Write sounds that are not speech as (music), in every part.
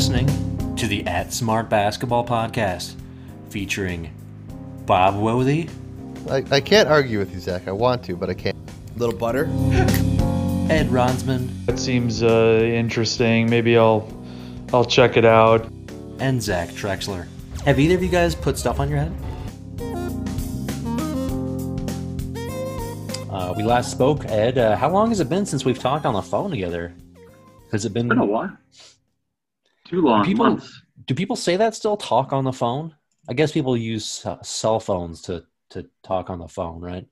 listening to the At Smart Basketball Podcast featuring Bob Wothy, I, I can't argue with you, Zach. I want to, but I can't. Little butter. (laughs) Ed Ronsman, That seems uh, interesting. Maybe I'll I'll check it out. and Zach Trexler. Have either of you guys put stuff on your head? Uh, we last spoke, Ed. Uh, how long has it been since we've talked on the phone together? Has it been? been a while. Too long. People- months. Do people say that still? Talk on the phone? I guess people use uh, cell phones to to talk on the phone, right?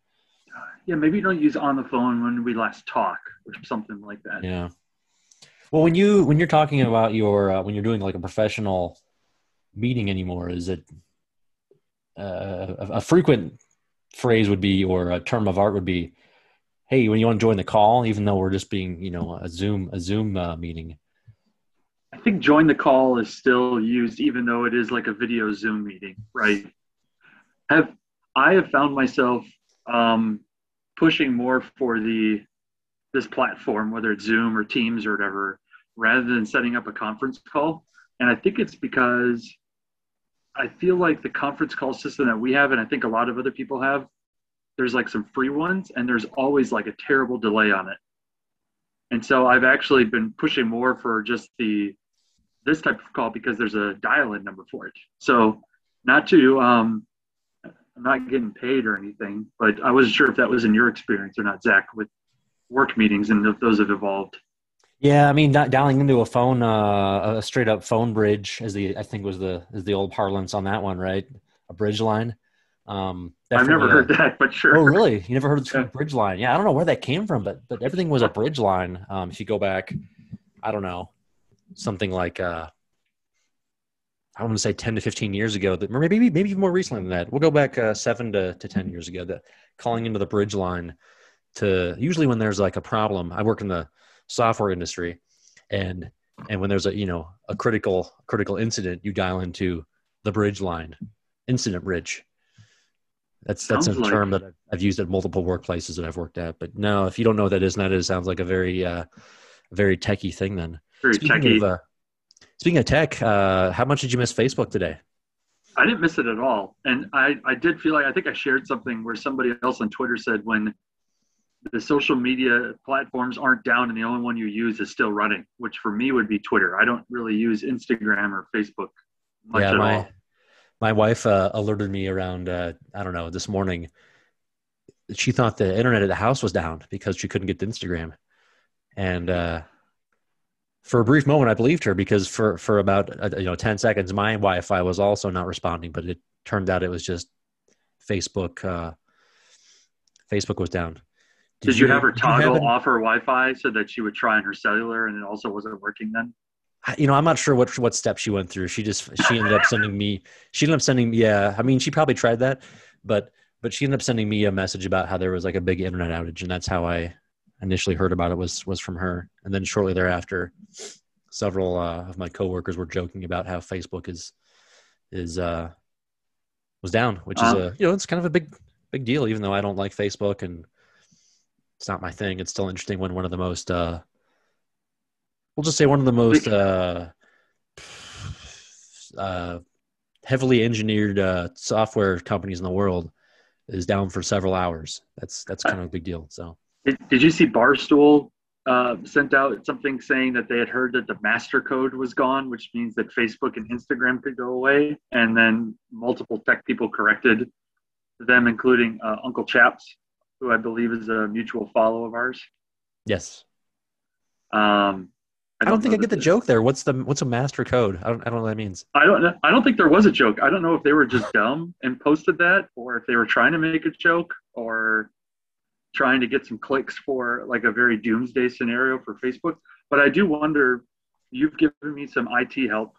Yeah, maybe you don't use on the phone when we last talk or something like that. Yeah. Well, when you when you're talking about your uh, when you're doing like a professional meeting anymore, is it uh, a, a frequent phrase would be or a term of art would be, "Hey, when you want to join the call, even though we're just being you know a Zoom a Zoom uh, meeting." I think join the call is still used, even though it is like a video Zoom meeting, right? Have I have found myself um, pushing more for the this platform, whether it's Zoom or Teams or whatever, rather than setting up a conference call. And I think it's because I feel like the conference call system that we have, and I think a lot of other people have, there's like some free ones, and there's always like a terrible delay on it. And so I've actually been pushing more for just the this type of call because there's a dial-in number for it. So not to um, I'm not getting paid or anything, but I wasn't sure if that was in your experience or not, Zach, with work meetings and if those have evolved. Yeah, I mean, di- dialing into a phone, uh, a straight up phone bridge, as the I think was the is the old parlance on that one, right? A bridge line. Um, I've never heard that, but sure. Oh, really? You never heard of the Yeah. bridge line? Yeah, I don't know where that came from, but but everything was a bridge line. Um, if you go back, I don't know, something like uh, I want to say ten to fifteen years ago. That or maybe maybe even more recently than that. We'll go back uh, seven to, to ten years ago. That calling into the bridge line to usually when there's like a problem. I work in the software industry, and and when there's a you know a critical critical incident, you dial into the bridge line, incident bridge. That's that's Sounds a like- term that I've- used at multiple workplaces that I've worked at. But no, if you don't know what that is, that is sounds like a very uh, very techie thing. Then Very speaking of uh, speaking of tech, uh, how much did you miss Facebook today? I didn't miss it at all. And I, I did feel like I think I shared something where somebody else on Twitter said when the social media platforms aren't down and the only one you use is still running, which for me would be Twitter. I don't really use Instagram or Facebook much yeah, at my all. my wife uh, alerted me around uh, I don't know this morning. She thought the internet at the house was down because she couldn't get to Instagram, and uh, for a brief moment, I believed her because for for about uh, you know ten seconds, my Wi-Fi was also not responding, but it turned out it was just Facebook. Uh, Facebook was down. Did, you, have her did you have toggle off her Wi-Fi so that she would try on her cellular and it also wasn't working then? You know, I'm not sure what what step she went through. She just she ended up sending me. She ended up sending me. Yeah, I mean, she probably tried that, but but she ended up sending me a message about how there was like a big internet outage, and that's how I initially heard about it was was from her. And then shortly thereafter, several uh, of my coworkers were joking about how Facebook is is uh was down, which is Uh. a you know it's kind of a big big deal. Even though I don't like Facebook and it's not my thing, it's still interesting when one of the most uh we'll just say one of the most uh, uh, heavily engineered uh, software companies in the world is down for several hours. That's that's kind of a big deal. So Did, did you see Barstool uh, sent out something saying that they had heard that the master code was gone, which means that Facebook and Instagram could go away, and then multiple tech people corrected them, including uh, Uncle Chaps, who I believe is a mutual follow of ours. yes, Um, I don't think I get the joke there. What's the what's a master code? I don't I don't know what that means. I don't know. I don't think there was a joke. I don't know if they were just (laughs) dumb and posted that, or if they were trying to make a joke, or trying to get some clicks for like a very doomsday scenario for Facebook. But I do wonder. You've given me some IT help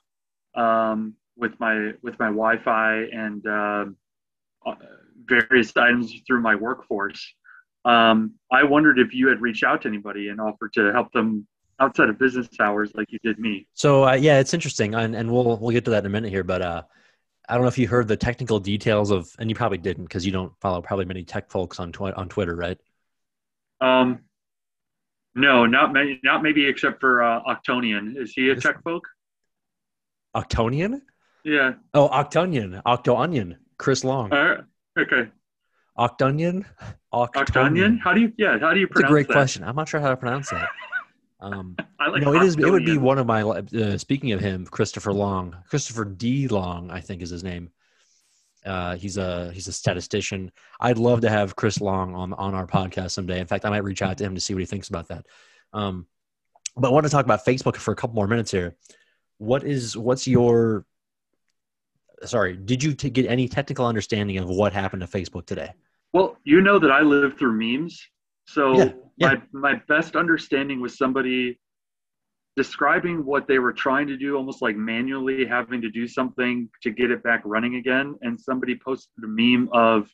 um, with my with my Wi-Fi and um, uh, various items through my workforce. Um, I wondered if you had reached out to anybody and offered to help them outside of business hours, like you did me. So uh, yeah, it's interesting, and and we'll we'll get to that in a minute here. But uh, I don't know if you heard the technical details of, and you probably didn't because you don't follow probably many tech folks on twi- on Twitter, right? Um, no, not many, not maybe except for uh, Octonion. Is he a Czech folk? Octonion? Yeah. Oh, Octonion, Octo Onion, Chris Long, Uh, okay. Octonion, Octonion? How do you? Yeah. How do you pronounce It's a great that? question. I'm not sure how to pronounce that. (laughs) Um, I like. no, it is. It would be one of my. Uh, speaking of him, Christopher Long, Christopher D. Long, I think is his name. Uh, he's a he's a statistician. I'd love to have Chris Long on on our podcast someday. In fact, I might reach out to him to see what he thinks about that. Um, but I want to talk about Facebook for a couple more minutes here. What is what's your sorry? Did you t- get any technical understanding of what happened to Facebook today? Well, you know that I live through memes, so Yeah, yeah. my my best understanding was somebody describing what they were trying to do, almost like manually having to do something to get it back running again. And somebody posted a meme of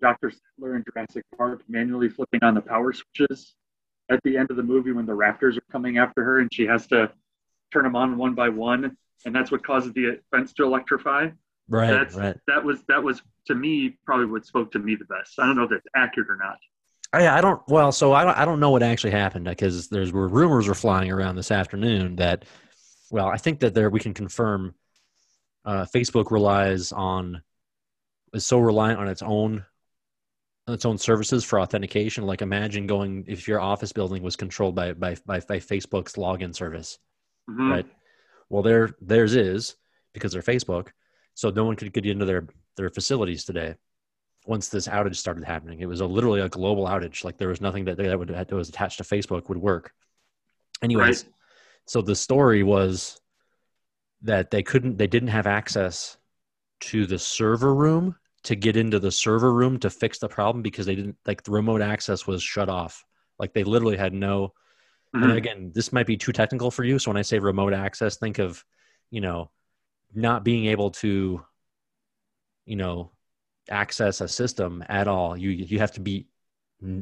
Dr. Sattler in Jurassic Park manually flipping on the power switches at the end of the movie when the raptors are coming after her, and she has to turn them on one by one, and that's what causes the fence to electrify Right, That's- right. that was that was to me probably what spoke to me the best. I don't know if that's accurate or not. I, I don't. Well, so I don't. I don't know what actually happened because there's were rumors were flying around this afternoon that. Well, I think that there we can confirm. Uh, Facebook relies on is so reliant on its own on its own services for authentication. Like imagine going if your office building was controlled by by by, by Facebook's login service, Mhm. right? Well, their theirs is because they're Facebook, so no one could get into their their facilities today. Once this outage started happening, it was a literally a global outage. Like there was nothing that that would that was attached to Facebook would work. Anyways, so the story was that they couldn't, they didn't have access to the server room to get into the server room to fix the problem because they didn't like the remote access was shut off. Like they literally had no and Mhm. again, this might be too technical for you. So when I say remote access, think of, you know, not being able to, you know, access a system at all. You you have to be like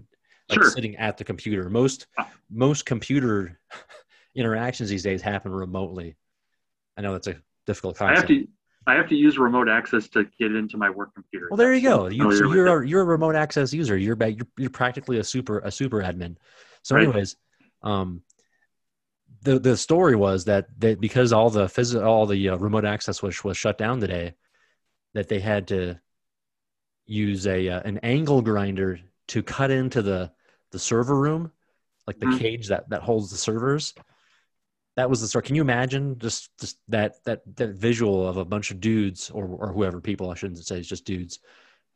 Sure. sitting at the computer. Most most computer (laughs) interactions these days happen remotely. I know that's a difficult concept. I have to I have to use remote access to get into my work computer. Well, there you go. You, familiar so you're a, you're a remote access user. You're, you're you're practically a super a super admin. So, Right. anyways, um, the the story was that that because all the phys- all the uh, remote access was was shut down today, that they had to use a uh, an angle grinder to cut into the the server room, like the Mhm. cage that that holds the servers. That was the story. Can you imagine just just that that that visual of a bunch of dudes or or whoever people I shouldn't say it's just dudes,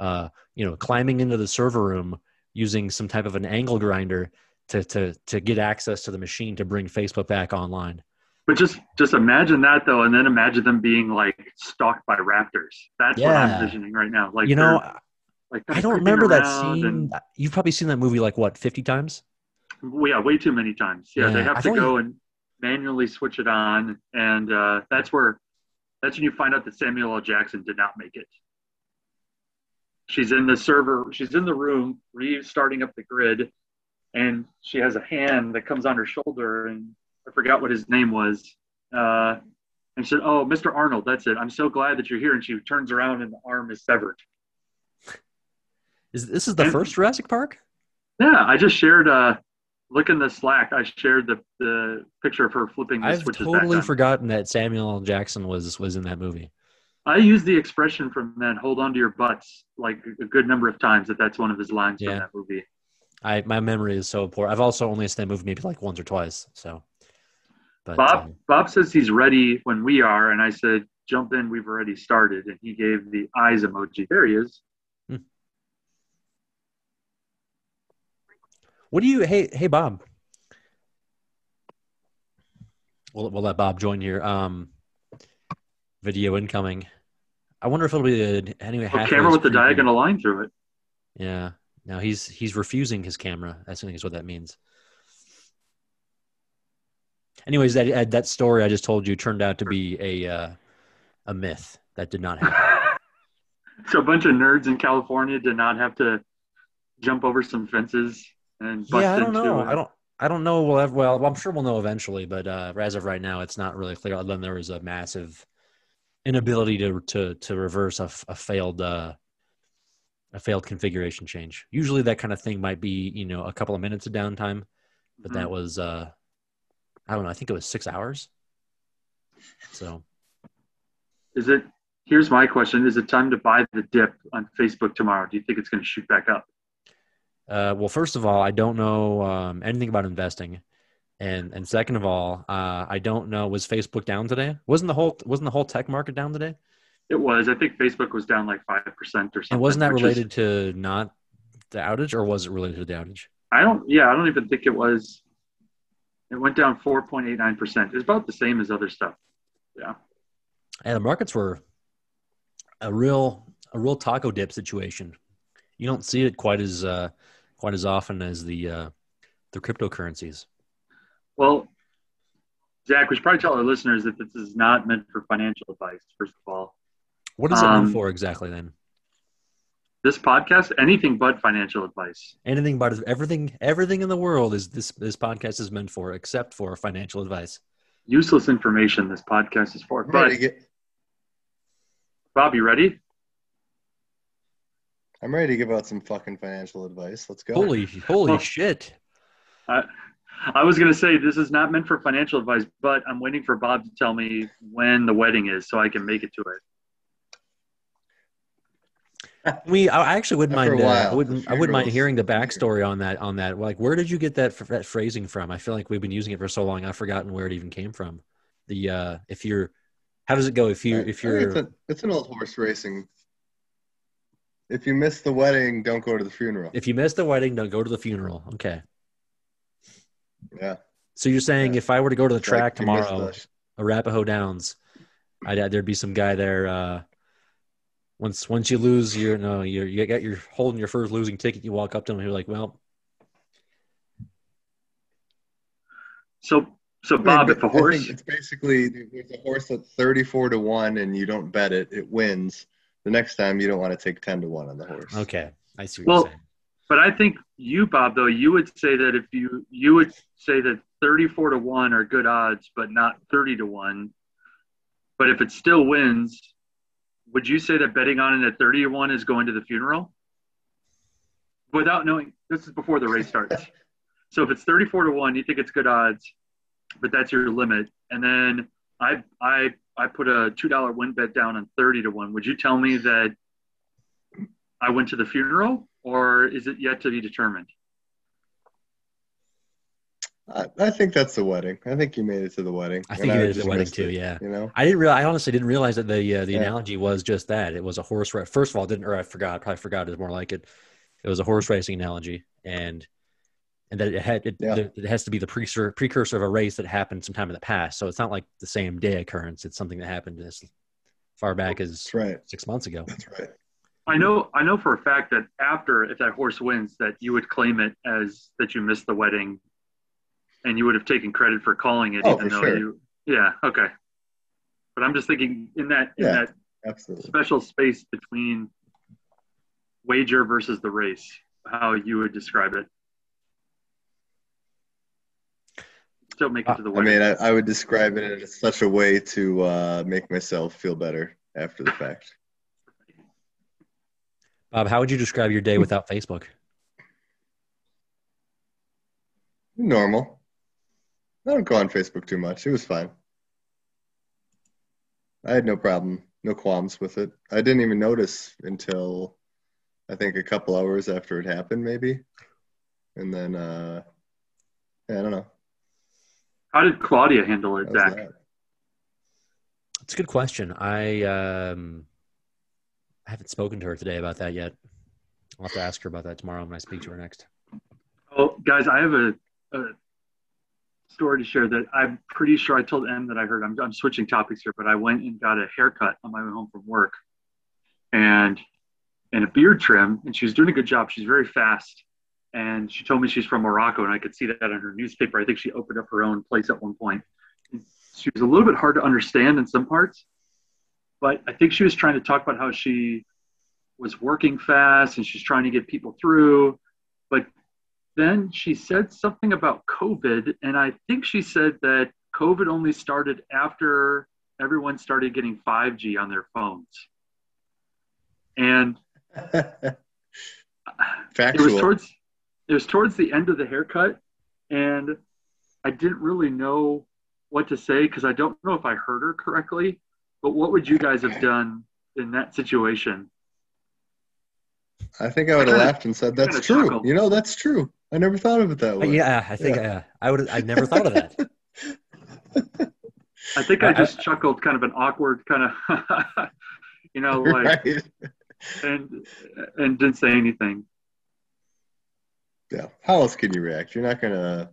uh, you know, climbing into the server room using some type of an angle grinder to to to get access to the machine to bring Facebook back online. But just just imagine that though, and then imagine them being like stalked by raptors. That's what I'm envisioning right now. Like you know, like I don't remember that scene. You've probably seen that movie like what fifty times. Yeah, way too many times. Yeah, they have I've to go and manually switch it on, and uh, that's where that's when you find out that Samuel L. Jackson did not make it. She's in the server. She's in the room restarting up the grid, and she has a hand that comes on her shoulder, and I forgot what his name was. Uh, and she said, "Oh, Mr. Arnold, that's it. I'm so glad that you're here." And she turns around, and the arm is severed. Is this is the And- first Jurassic Park? Yeah, I just shared. Uh, look in the Slack. I shared the the picture of her flipping the I've switches totally back on. forgotten that Samuel L. Jackson was was in that movie. I use the expression from that "hold on to your butts" like a good number of times. That that's one of his lines Yeah. from that movie. I my memory is so poor. I've also only seen that movie maybe like once or twice. So, but Bob um, Bob says he's ready when we are, and I said, "Jump in, we've already started." And he gave the eyes emoji. There he is. What do you? Hey, hey, Bob. We'll we'll let Bob join here. Um, video incoming. I wonder if it'll be a, anyway. Camera with the diagonal line through it. Yeah. Now he's he's refusing his camera. I think is what that means. Anyways, that uh, that story I just told you turned out to be a uh, a myth that did not happen. (laughs) so a bunch of nerds in California did not have to jump over some fences and yeah, I don't know. I don't. I don't know. We'll have, well, I'm sure we'll know eventually, but uh, as of right now, it's not really clear. Other than there was a massive inability to to to reverse a failed uh, a failed configuration change. Usually, that kind of thing might be you know a couple of minutes of downtime, but that Mhm. was uh, I don't know. I think it was six hours. So Is it? Here's my question: Is it time to buy the dip on Facebook tomorrow? Do you think it's going to shoot back up? Uh, well, first of all, I don't know um, anything about investing, and and second of all, uh, I don't know was Facebook down today? wasn't the whole wasn't the whole tech market down today? It was. I think Facebook was down like five percent or something. And wasn't that which is- related to not the outage, or was it related to the outage? I don't. Yeah, I don't even think it was. It went down four point eight nine percent. It's about the same as other stuff. Yeah. And the markets were a real a real taco dip situation. You don't see it quite as uh, quite as often as the uh, the cryptocurrencies. Well, Zach, we should probably tell our listeners that this is not meant for financial advice. First of all, What is it Um, meant for exactly then? this podcast, anything but financial advice. Anything but everything everything in the world is this this podcast is meant for except for financial advice. Useless information. This podcast is for. I'm But. Bob, you ready? I'm ready to give out some fucking financial advice. Let's go. Holy holy Well- shit. I I was going to say this is not meant for financial advice, but I'm waiting for Bob to tell me when the wedding is so I can make it to it. (laughs) We I actually wouldn't After a mind uh, I wouldn't I wouldn't mind hearing the backstory on that on that. Like where did you get that that phrasing from? I feel like we've been using it for so long I've forgotten where it even came from. The uh if you're how does it go if you I- if you're it's, a, it's an old horse racing. If you miss the wedding, don't go to the funeral. if you miss the wedding don't go to the funeral. Okay. yeah. So you're saying Yeah. if I were to go to the It's like track tomorrow, the- Arapahoe Downs, I'd, there'd be some guy there. Uh, once once you lose your no, you're you got your holding your first losing ticket. You walk up to him, and you're like, "Well, So, so I mean, Bob, if a I think horse, It's basically there's a horse that's 34 to 1 and you don't bet it, it wins. The next time you don't want to take 10 to 1 on the horse. okay, I see what Well, you're saying." but I think you, Bob, though, you would say that if you you would say that 34 to one are good odds, but not 30 to one. But if it still wins, would you say that betting on it at 30 to one is going to the funeral? Without knowing, this is before the race starts. (laughs) so if it's 34 to one, you think it's good odds, but that's your limit. And then I I I put a two dollar win bet down on 30 to one. Would you tell me that I went to the funeral, or is it yet to be determined? I, I think that's the wedding. I think you made it to the wedding. I and think it is just the wedding too. it, Yeah, You know? I didn't realize. I honestly didn't realize that the uh, the Yeah. analogy was just that. It was a horse race. First of all, I didn't or I forgot. Probably forgot is more like it. It was a horse racing analogy, and and that it had it, Yeah. it has to be the precursor precursor of a race that happened sometime in the past. So it's not like the same day occurrence. It's something that happened as far back as right. six months ago. That's right. I know I know for a fact that after if that horse wins, that you would claim it as that you missed the wedding, and you would have taken credit for calling it, Oh, even for though sure. you. Yeah. Okay. But I'm just thinking in that in Yeah. that Absolutely. special space between wager versus the race, how you would describe it. Still make it to the I mean, I, I would describe it in such a way to uh, make myself feel better after the fact. Bob, how would you describe your day without Facebook? Normal. I don't go on Facebook too much. It was fine. I had no problem, no qualms with it. I didn't even notice until I think a couple hours after it happened, maybe. And then, uh, I don't know. How did Claudia handle it, Zach? that. It's a good question. I um, I haven't spoken to her today about that yet. I'll have to ask her about that tomorrow when I speak to her next. Oh, guys, I have a, a story to share that I'm pretty sure I told Em that I heard. I'm, I'm switching topics here, but I went and got a haircut on my way home from work, and and a beard trim, and she was doing a good job. She's very fast, and she told me she's from Morocco, and I could see that in her newspaper. I think she opened up her own place at one point. She was a little bit hard to understand in some parts, but I think she was trying to talk about how she was working fast and she's trying to get people through, but then she said something about COVID, and I think she said that COVID only started after everyone started getting 5G on their phones. And (laughs) it was Factual. towards it was towards the end of the haircut, and I didn't really know what to say because I don't know if I heard her correctly. but what would you guys have done in that situation? I think I would have laughed and said, "That's true." chuckled. You know, that's true. I never thought of it that way. yeah, I think uh, I would. I never thought of that. I think I- I I- just chuckled, kind of an awkward kind of, (laughs) you know, (laughs) like, right. and and didn't say anything. Yeah. How else can you react? You're not gonna,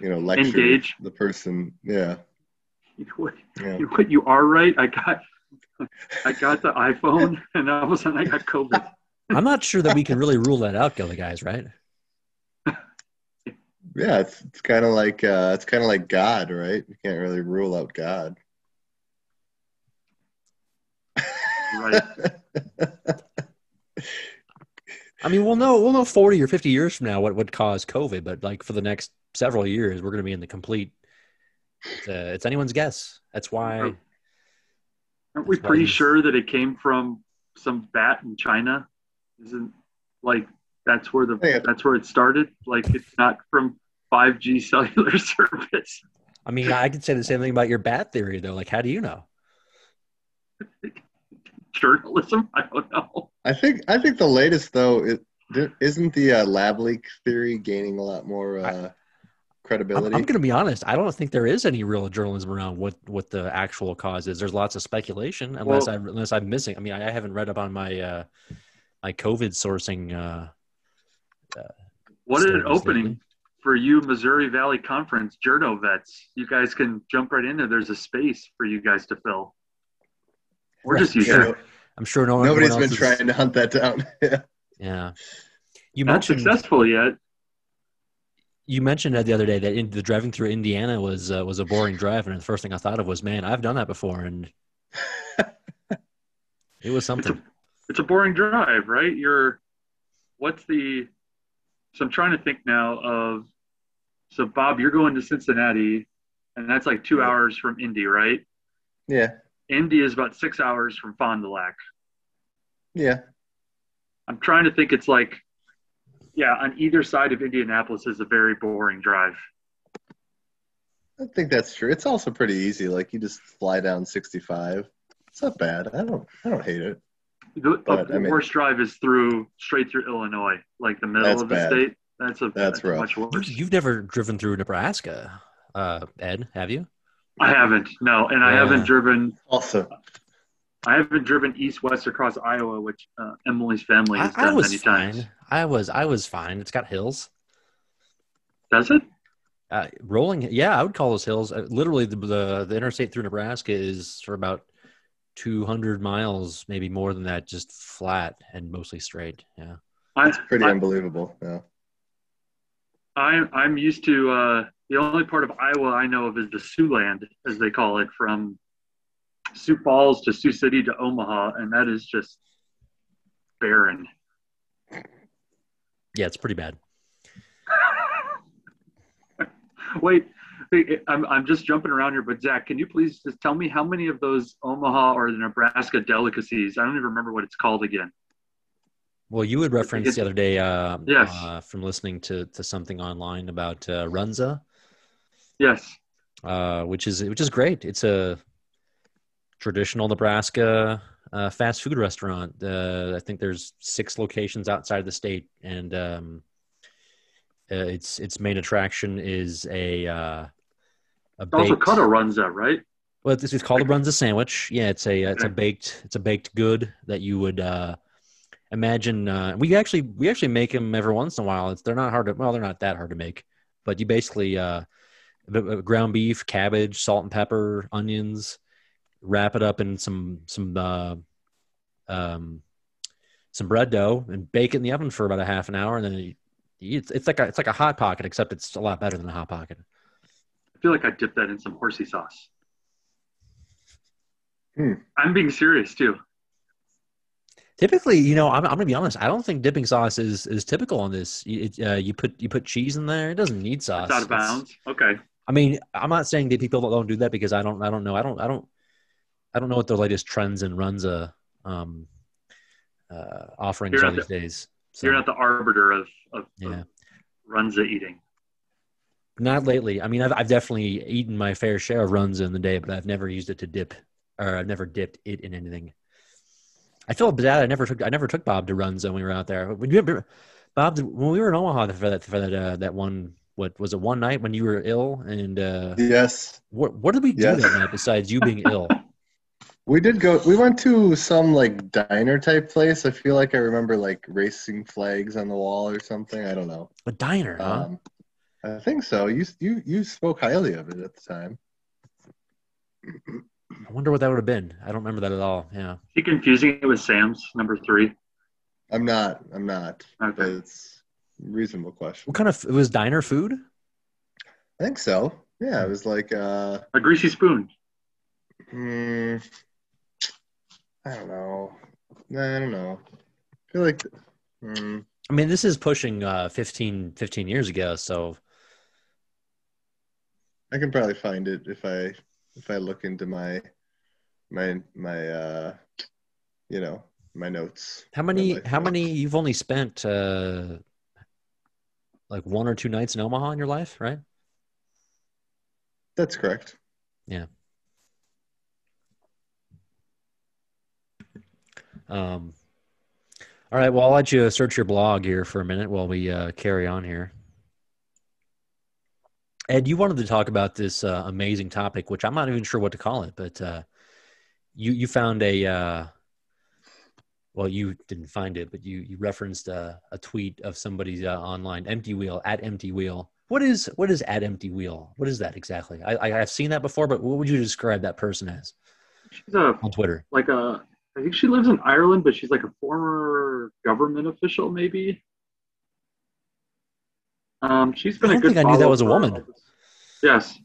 you know, lecture Engage. the person. Yeah. What, Yeah. what you are right. I got, I got the iPhone, (laughs) and all of a sudden I got COVID. I'm not sure that we can really rule that out, Gilly guys. Right? Yeah. It's it's kind of like uh, it's kind of like God, right? You can't really rule out God. Right. (laughs) I mean, we'll know. We'll know 40 or 50 years from now what would cause COVID, but like for the next several years, we're going to be in the complete. It's, uh, it's anyone's guess. That's why. Aren't we why pretty he's- sure that it came from some bat in China? Isn't like that's where the Yeah. that's where it started? Like it's not from 5G cellular (laughs) service. I mean, I could say the same thing about your bat theory, though. Like, how do you know? (laughs) Journalism? I don't know. I think I think the latest though is isn't the uh, lab leak theory gaining a lot more uh, I'm, credibility. I'm going to be honest. I don't think there is any real journalism around what what the actual cause is. There's lots of speculation, unless Well- I unless I'm missing. I mean, I haven't read up on my uh, my COVID sourcing. Uh, What an stories opening lately. for you, Missouri Valley Conference Journo vets. You guys can jump right in there. There's a space for you guys to fill. We're just Right. used Yeah, to no- I'm sure no one. nobody's everyone been else is- trying to hunt that down. (laughs) yeah. Yeah. You not mentioned successful yet. you mentioned that the other day that in, the driving through Indiana was uh, was a boring drive, and the first thing I thought of was, man, I've done that before, and (laughs) it was something. It's a boring drive, right? You're what's the so I'm trying to think now of so Bob, you're going to Cincinnati and that's like two hours from Indy, right? yeah, Indy is about six hours from Fond du Lac. yeah. I'm trying to think it's like yeah, on either side of Indianapolis is a very boring drive. I think that's true. It's also pretty easy. Like you just fly down 65. It's not bad. I don't. I don't hate it. The, But, the I mean- worst drive is through straight through Illinois, like the middle of the bad. state. That's a That's rough. much worse. you've never driven through Nebraska, uh, Ed, have you? I haven't, no, and I Yeah. haven't driven Also, I haven't driven east west across Iowa, which uh, Emily's family has I done was many fine. times. I was I was fine. It's got hills. Does it? Uh, rolling, yeah, I would call those hills. Uh, literally, the, the the interstate through Nebraska is for about two hundred miles, maybe more than that, just flat and mostly straight. Yeah. I, pretty I, unbelievable. Yeah. I, I'm used to uh, the only part of Iowa I know of is the Siouxland, as they call it, from Sioux Falls to Sioux City to Omaha, and that is just barren. Yeah, it's pretty bad. (laughs) Wait, wait, I'm, I'm just jumping around here, but Zach, can you please just tell me how many of those Omaha or the Nebraska delicacies? I don't even remember what it's called again. Well, you would reference the other day, uh, Yes. uh, from listening to to something online about uh, Runza, Yes. uh, which is which is great. It's a traditional Nebraska uh, fast food restaurant. Uh, I think there's six locations outside of the state, and um, uh, its its main attraction is a uh, a It's also baked- Cutter runs that, right? Well, this is called a Runza sandwich. Yeah, it's a it's a baked it's a baked good that you would uh, imagine. Uh, we actually we actually make them every once in a while. It's they're not hard to well they're not that hard to make, but you basically uh, b- b- ground beef, cabbage, salt and pepper, onions, wrap it up in some some uh, um, some bread dough and bake it in the oven for about a half an hour, and then you, it's it's like a it's like a hot pocket except it's a lot better than a hot pocket. I feel like I dipped that in some horsey sauce. Hmm. I'm being serious too. Typically, you know, I'm, I'm gonna be honest. I don't think dipping sauce is is typical on this. You, uh, you put you put cheese in there. It doesn't need sauce. It's out of It's- bounds. Okay. I mean, I'm not saying that people don't do that because I don't. I don't know. I don't. I don't. I don't know what the latest trends and Runza um, uh, offerings are these days. So, You're not the arbiter of, of, yeah, of Runza eating. not lately. I mean, I've I've definitely eaten my fair share of Runza in the day, but I've never used it to dip or I've never dipped it in anything. I feel bad. I never took I never took Bob to runs when we were out there. When you remember, Bob, when we were in Omaha for that for that uh, that one what was it one night when you were ill and uh, Yes. what what did we do Yes. that night besides you being ill? (laughs) We did go. We went to some like diner type place. I feel like I remember like racing flags on the wall or something. I don't know. A diner, huh? Um, I think so. You you you spoke highly of it at the time. (clears throat) I wonder what that would have been. I don't remember that at all. Yeah. Is he confusing it with Sam's number three? I'm not. I'm not. But Okay. it's a reasonable question. What kind of it was diner food? I think so. Yeah, it was like uh, A greasy spoon. hmm, I don't know. Nah, I don't know. I feel like. hmm, I mean, this is pushing uh 15, 15 years ago, so I can probably find it if I if I look into my my my uh you know my notes. how many how many you've only spent uh like one or two nights in Omaha in your life, right? That's correct. Yeah. Um, all right. Well, I'll let you search your blog here for a minute while we uh, carry on here. Ed, you wanted to talk about this uh, amazing topic, which I'm not even sure what to call it, but uh, you you found a uh, well, you didn't find it, but you you referenced uh, a tweet of somebody's uh, online empty wheel at empty wheel. What is what is at empty wheel? What is that exactly? I, I have seen that before, but what would you describe that person as She's a on Twitter? like a. I think she lives in Ireland, but she's like a former government official, maybe. Um, she's been I a good. think I knew that was a woman. this. Yes.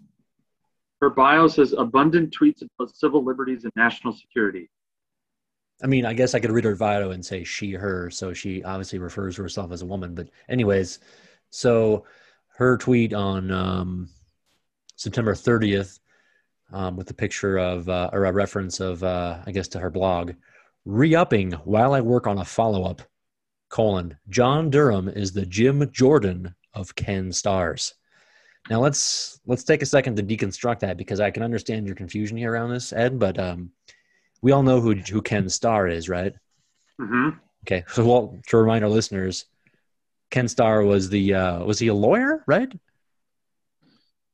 Her bio says abundant tweets about civil liberties and national security. I mean, I guess I could read her bio and say she, her. So she obviously refers to herself as a woman. But, anyways, so her tweet on um, September 30th um, with the picture of, uh, or a reference of, uh, I guess, to her blog, re upping while I work on a follow up, colon, John Durham is the Jim Jordan of Ken Starrs. Now let's let's take a second to deconstruct that because I can understand your confusion here around this, Ed. But um, we all know who who Ken Starr is, right? hmm Okay, so well, to remind our listeners, Ken Starr was the uh, was he a lawyer, right?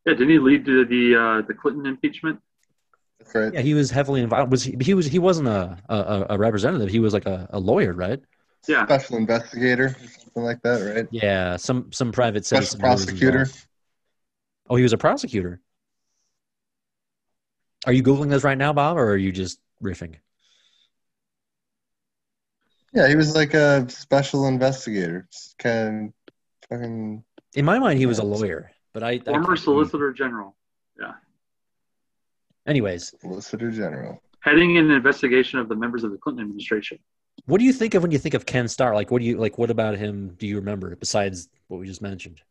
Yeah, didn't he lead to the uh, the Clinton impeachment? That's right. Yeah, he was heavily involved. Was he? He was. He wasn't a a, a representative. He was like a, a lawyer, right? Yeah, Special investigator, or something like that, right? Yeah, some some private Special citizen. who was prosecutor. Oh, he was a prosecutor. Are you googling this right now, Bob, or are you just riffing? Yeah, he was like a special investigator. Just Kind of fucking. In my mind, he was a lawyer, but I, I former solicitor general, Yeah. Anyways, Solicitor General. heading an investigation of the members of the Clinton administration. What do you think of when you think of Ken Starr? Like, what do you like? What about him do you remember besides what we just mentioned?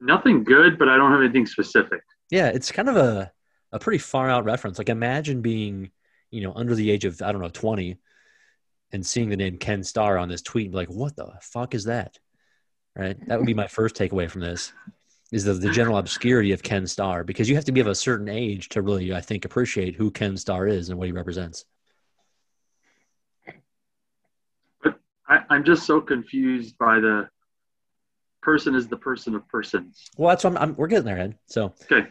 Nothing good, but I don't have anything specific. Yeah, it's kind of a a pretty far out reference. Like, imagine being, you know, under the age of I don't know twenty, and seeing the name Ken Starr on this tweet, and be like, what the fuck is that? Right. That would be my first takeaway from this. Is the, the general obscurity of Ken Starr because you have to be of a certain age to really, I think, appreciate who Ken Starr is and what he represents. I, I'm just so confused by the person is the person of persons. Well, that's what I'm, I'm we're getting there, Ed. So, Okay.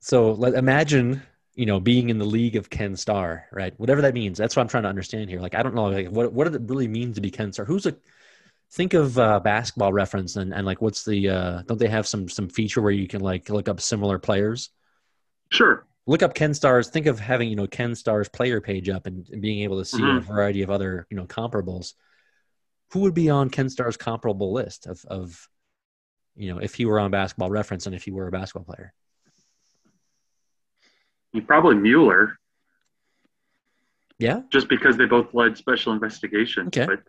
so let imagine you know being in the league of Ken Starr, right? Whatever that means. That's what I'm trying to understand here. Like, I don't know, like, what what does it really mean to be Ken Starr? Who's a think of uh, basketball reference and, and like what's the uh, don't they have some some feature where you can like look up similar players? Sure. Look up Ken Starr's. Think of having you know Ken Starr's player page up and, and being able to see a Mhm. variety of other you know comparables. Who would be on Ken Starr's comparable list of of you know if he were on Basketball Reference and if he were a basketball player? Probably Mueller, Yeah. just because they both led special investigations. Okay. But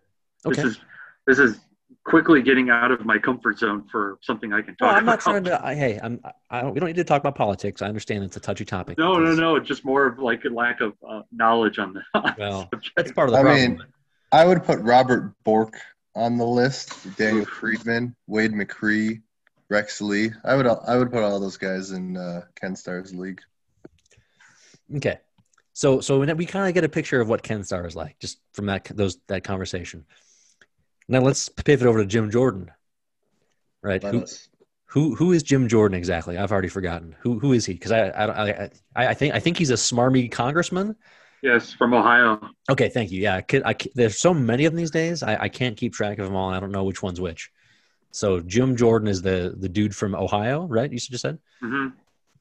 Okay. this is this is quickly getting out of my comfort zone for something I can talk Well, I'm not about. trying to. I, hey, I'm. I don't, we don't need to talk about politics. I understand it's a touchy topic. No, no, no. It's just more of like a lack of uh, knowledge on the. Well, subject. That's part of the I problem. mean, I would put Robert Bork on the list. Daniel Friedman, Wade McCree, Rex Lee. I would I would put all those guys in uh, Ken Starr's league. okay. So so we kind of get a picture of what Ken Starr is like just from that those that conversation. Now let's pivot over to Jim Jordan. Right? Who, who who is Jim Jordan exactly? I've already forgotten. Who who is he? Because I I, I I I think I think he's a smarmy congressman. Yes, from Ohio. Okay, thank you. Yeah, I could, I there's so many of them these days. I, I can't keep track of them all. I don't know which one's which. So Jim Jordan is the the dude from Ohio, right? You just said. hmm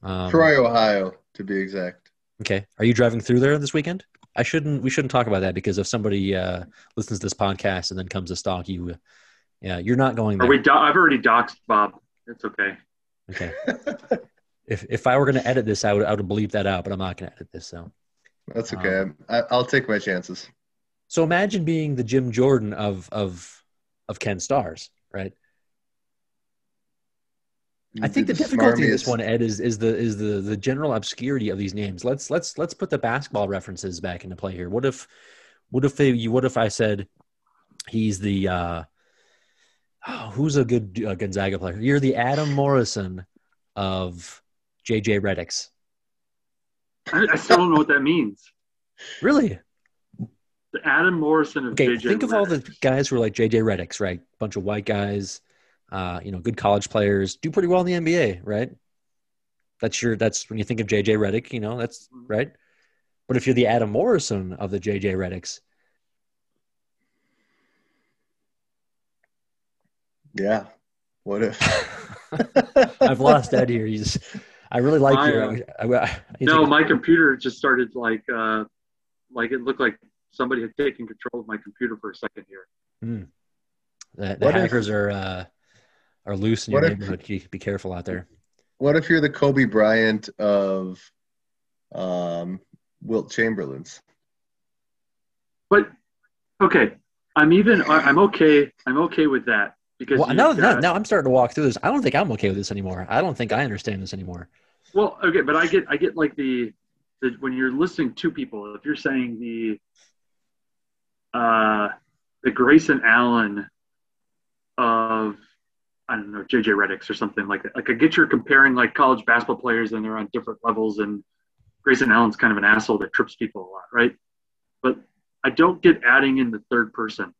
Um, Troy, Ohio, to be exact. Okay. Are you driving through there this weekend? I shouldn't. We shouldn't talk about that because if somebody uh, listens to this podcast and then comes to stalk you, uh, yeah, you're not going Are we? Do- I've already doxed Bob. It's okay. Okay. (laughs) If if I were going to edit this, I would I would bleep that out, but I'm not going to edit this. So That's okay. I, I'll take my chances. so imagine being the Jim Jordan of of of Ken Starrs, right? I think the difficulty in this one, Ed, is is the is the the general obscurity of these names. Let's let's let's put the basketball references back into play here. What if what if you what if I said he's the uh oh, who's a good uh, Gonzaga player? You're the Adam Morrison of JJ Redick's. I, I still don't know what that means. Really? The Adam Morrison of Okay, JJ. think of all the guys who are like JJ Redick's, right? Bunch of white guys, uh, you know, good college players, do pretty well in the NBA, right? That's your that's when you think of JJ Redick, you know, that's right. But if you're the Adam Morrison of the JJ Redicks, Yeah. What if? (laughs) I've lost Ed here. He's I really like I, your I, I, I No, my computer just started like, uh, like it looked like somebody had taken control of my computer for a second here. the, the What if- hackers are uh, are loose in your What if- neighborhood. You be careful out there. What if you're the Kobe Bryant of um, Wilt Chamberlain's? But okay, I'm even. I- I'm okay. I'm okay with that because Well, you've now, now, now I'm starting to walk through this. I don't think I'm okay with this anymore. I don't think I understand this anymore. Well, okay, but I get I get like the, the when you're listening to people, if you're saying the uh the Grayson Allen of I don't know JJ Redick's or something like that. Like I get you're comparing like college basketball players and they're on different levels, and Grayson Allen's kind of an asshole that trips people a lot, right? But I don't get adding in the third person.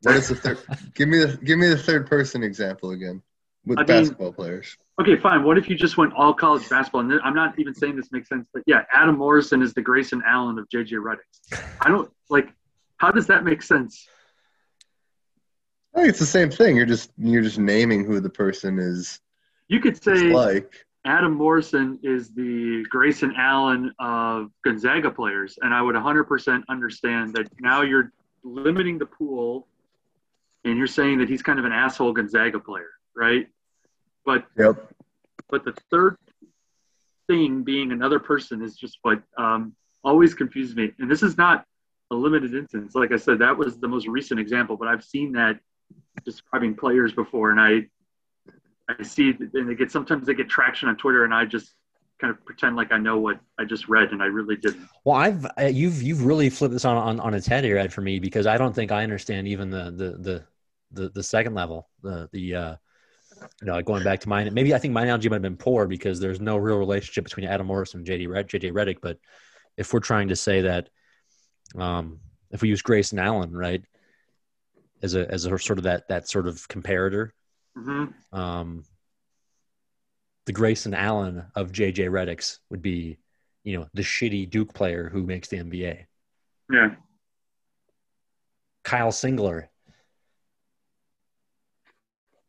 What is the third? give me the give me the third person example again with I mean- basketball players. Okay, fine. What if you just went all college basketball? And I'm not even saying this makes sense, but yeah, Adam Morrison is the Grayson Allen of JJ Redick. I don't like. How does that make sense? I think it's the same thing. You're just you're just naming who the person is You could say like. Adam Morrison is the Grayson Allen of Gonzaga players, and I would 100% understand that now you're limiting the pool, and you're saying that he's kind of an asshole Gonzaga player, right? But Yep. but the third thing being another person is just what um, always confuses me. And this is not a limited instance. Like I said, that was the most recent example, but I've seen that describing players before, and I I see and they get sometimes they get traction on Twitter, and I just kind of pretend like I know what I just read, and I really didn't. Well, I've uh, you've you've really flipped this on, on on its head here, Ed, for me because I don't think I understand even the the the the, the second level, the the uh, you know going back to mine. Maybe I think my analogy might have been poor because there's no real relationship between Adam Morris and JD Red, JJ Redick. But if we're trying to say that, um, if we use Grayson Allen, right, as a as a sort of that that sort of comparator, hmm um, the Grayson Allen of JJ Redick's would be, you know, the shitty Duke player who makes the NBA. Yeah. Kyle Singler.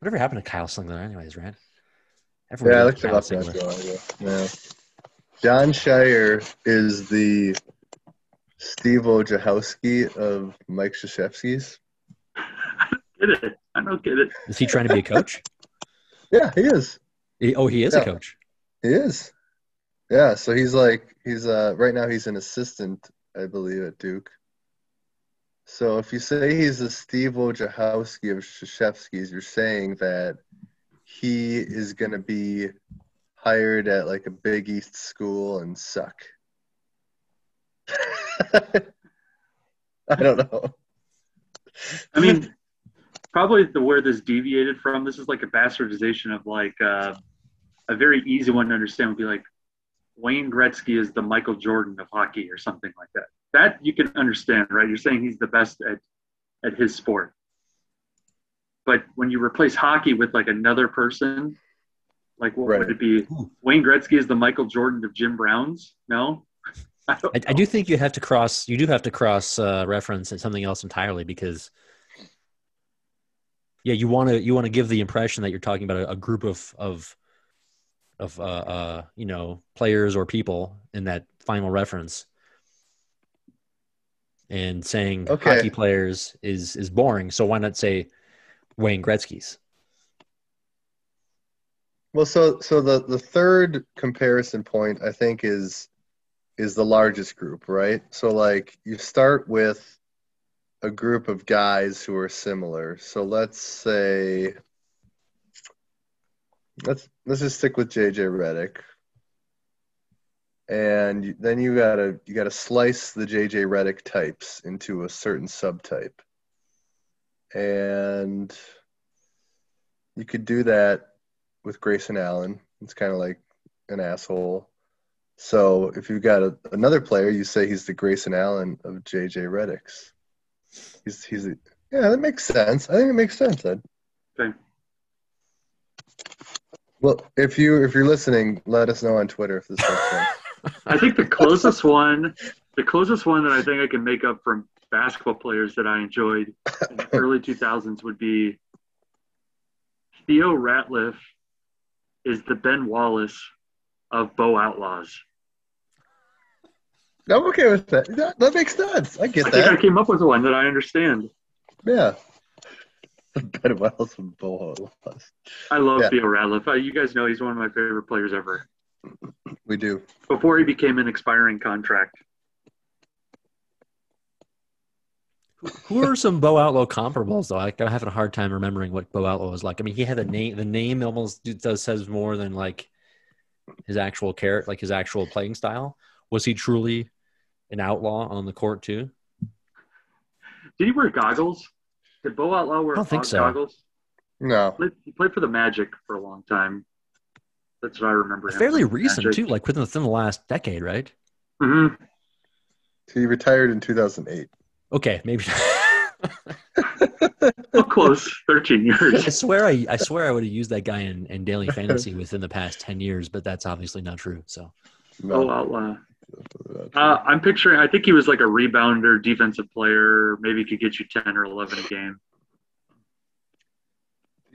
Whatever happened to Kyle Singler, anyways, right? Everyone Yeah, I looked it up not Singler. too long ago. Yeah. Jon Scheyer is the Steve Wojciechowski of Mike Krzyzewski's. Get it? I don't get it. Is he trying to be a coach? (laughs) Yeah, he is. He- oh, he is a coach. He is. Yeah, so he's like he's uh right now he's an assistant, I believe, at Duke. So if you say he's a Steve Wojciechowski of Krzyzewski's, you're saying that he is gonna be hired at like a Big East school and suck. (laughs) I don't know. I mean, probably the where this deviated from this is like a bastardization of like uh, a very easy one to understand would be like Wayne Gretzky is the Michael Jordan of hockey or something like that. That you can understand, right? You're saying he's the best at at his sport. But when you replace hockey with like another person, like what Right. would it be? Wayne Gretzky is the Michael Jordan of Jim Brown's? No, (laughs) I, don't I, I do think you have to cross. You do have to cross uh, reference and something else entirely because, yeah, you want to you want to give the impression that you're talking about a, a group of of of uh, uh, you know players or people in that final reference, and saying Okay. hockey players is is boring. So why not say Wayne Gretzky's? Well, so so the the third comparison point I think is is the largest group, right? So like you start with a group of guys who are similar. So let's say let's let's just stick with JJ Redick. And then you gotta you gotta slice the JJ Redick types into a certain subtype. And you could do that with Grayson Allen. It's kind of like an asshole. So if you've got a, another player, you say he's the Grayson Allen of JJ Redick's. He's he's a, yeah, that makes sense. I think it makes sense, Ed. Okay. Well, if you if you're listening, let us know on Twitter if this makes sense. (laughs) I think the closest one, the closest one that I think I can make up from basketball players that I enjoyed in the early 2000s would be Theo Ratliff is the Ben Wallace of Bo Outlaws. I'm okay with that. That, that makes sense. I I get think I that. came up with one that I understand. Yeah. (laughs) Ben Wallace and Bo Outlaws. I love Yeah. Theo Ratliff. Uh, you guys know he's one of my favorite players ever. We do. Before he became an expiring contract. Who are some Bo Outlaw comparables though? I- I'm having a hard time remembering what Bo Outlaw was like. I mean, he had a name. The name almost does says more than like his actual character, like his actual playing style. Was he truly an outlaw on the court too? Did he wear goggles? Did Bo Outlaw wear I don't think fog so. goggles? No. Played- He played for the Magic for a long time. That's what I remember. him Fairly from recent Magic. too, like within within the last decade, right? Mhm. He retired in 2008. Okay, maybe. (laughs) Well, close. 13 years. I years. swear, I, I swear, I would have used that guy in, in daily (laughs) fantasy within the past ten years, but that's obviously not true. So Bo No. Outlaw. Uh, I'm picturing. I think he was like a rebounder, defensive player. Maybe could get you 10 or 11 a game.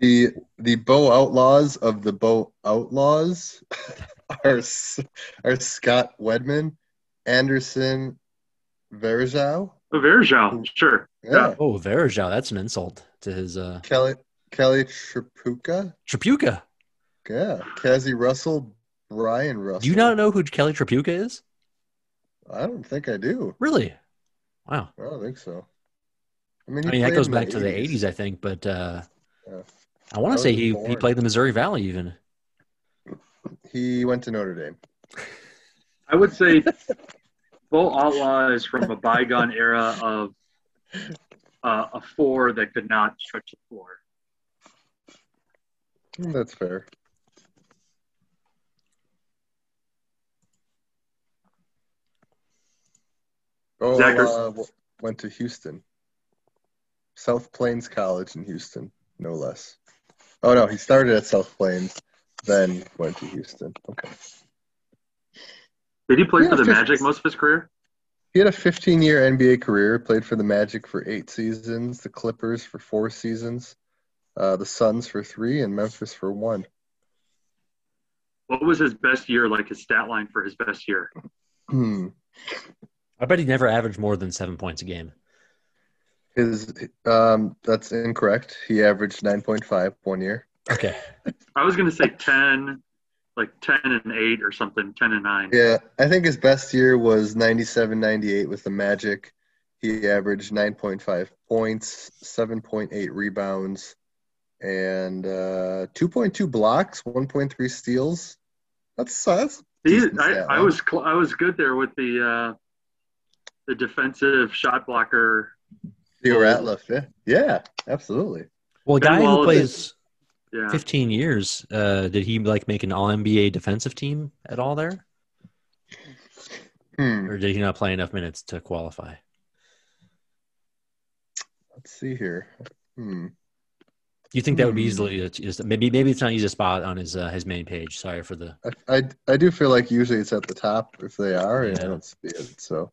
The the Bo Outlaws of the Bo Outlaws (laughs) are are Scott Wedman, Anderson Varejão, Oh, Varejão, sure. yeah, oh, Varejão, that's an insult to his uh Kelly Kelly Tripucka, Trapuka. yeah, Cazzie Russell, Brian Russell. Do you not know who Kelly Trapuka is? I don't think I do. Really? Wow. I don't think so. I mean, I mean, that goes in back to the '80s, I think, but uh, Yeah. I want I to say wasn't he, he played the Missouri Valley even. He went to Notre Dame. I would say Bo Outlaw is from a bygone era of uh, a four that could not stretch the floor. That's fair. Oh, Zachary- uh, went to Houston. South Plains College in Houston, no less. Oh no, he started at South Plains, then went to Houston. Okay. Did he play Yeah, for the fif- Magic most of his career? He had a 15-year NBA career. Played for the Magic for eight seasons, the Clippers for four seasons, uh, the Suns for three, and Memphis for one. What was his best year, like his stat line for his best year? I bet he never averaged more than seven points a game. His um, that's incorrect. He averaged 9.5 one year. Okay. I was going to say 10, like 10 and 8 or something, 10 and 9. Yeah, I think his best year was 97 98 with the Magic. He averaged 9.5 points, 7.8 rebounds, and uh, 2.2 blocks, 1.3 steals. That's that's He, decent I, I was cl- I was good there with the uh, the defensive shot blocker. Theo Ratliff. Yeah, yeah, absolutely. Well, a guy who plays Yeah, 15 years, uh, did he like make an All NBA defensive team at all there? Hmm. or did he not play enough minutes to qualify? Let's see here. Hmm. You think that would be Hmm. easily it's just maybe maybe it's not easy to spot on his uh, his main page. Sorry for the I, I I do feel like usually it's at the top if they are, and I don't see it. So,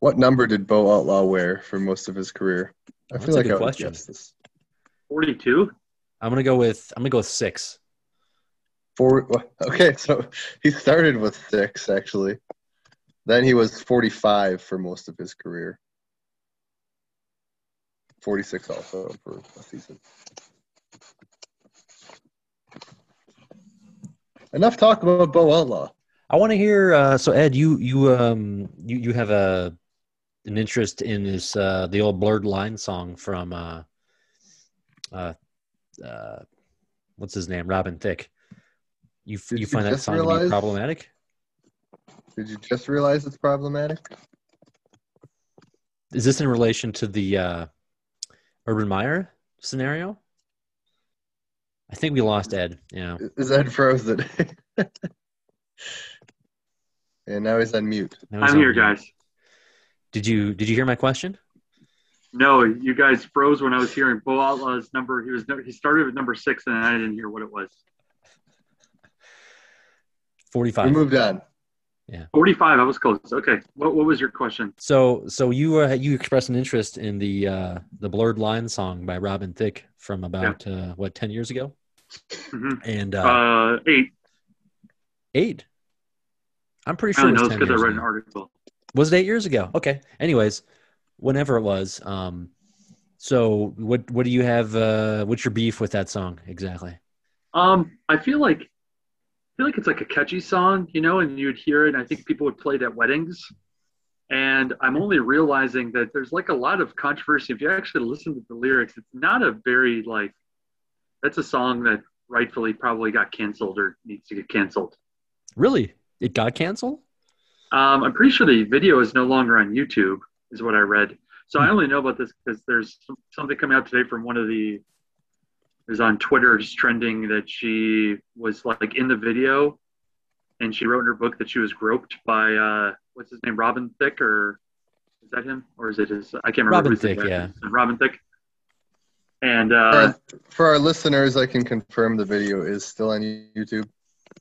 what number did Bo Outlaw wear for most of his career? I That's feel a like good I would question. guess this. 42. I'm gonna go with I'm gonna go with six. Four. Okay, so (laughs) he started with six actually. Then he was 45 for most of his career. 46 also for a season. Enough talk about Bo Outlaw. I want to hear. Uh, so Ed, you you um you you have a an interest in this uh, the old blurred line song from uh, uh, uh, what's his name Robin Thicke. You Did you you find that just song to be problematic? Did you just realize it's problematic? Is this in relation to the uh, Urban Meyer scenario? I think we lost Ed. Yeah. Is Ed frozen? (laughs) and now he's on mute. Now he's I'm on here, mute. guys. Did you did you hear my question? No, you guys froze when I was hearing Bo Outlaw's number. He was he started with number six, and I didn't hear what it was. Forty-five. We moved on. Yeah. 45. I was close. Okay. What what was your question? So so you uh, you expressed an interest in the uh, the blurred line song by Robin Thicke from about uh, what ten years ago, hmm and uh, Uh, eight. eight. I'm pretty sure only it know was this 10 because I years read an article. Was it eight years ago? Okay. Anyways, whenever it was. Um, so what what do you have? Uh, what's your beef with that song exactly? Um, I feel like I feel like it's like a catchy song, you know, and you'd hear it. And I think people would play it at weddings. And I'm only realizing that there's like a lot of controversy. If you actually listen to the lyrics, it's not a very like. That's a song that rightfully probably got canceled or needs to get canceled. Really, it got canceled. Um, I'm pretty sure the video is no longer on YouTube, is what I read. So Hmm. I only know about this because there's something coming out today from one of the. is on Twitter, just trending that she was like in the video, and she wrote in her book that she was groped by uh, what's his name, Robin Thicke, or is that him, or is it his? I can't remember. Robin Thicke, yeah. Robin Thicke. And uh, For our listeners, I can confirm the video is still on YouTube.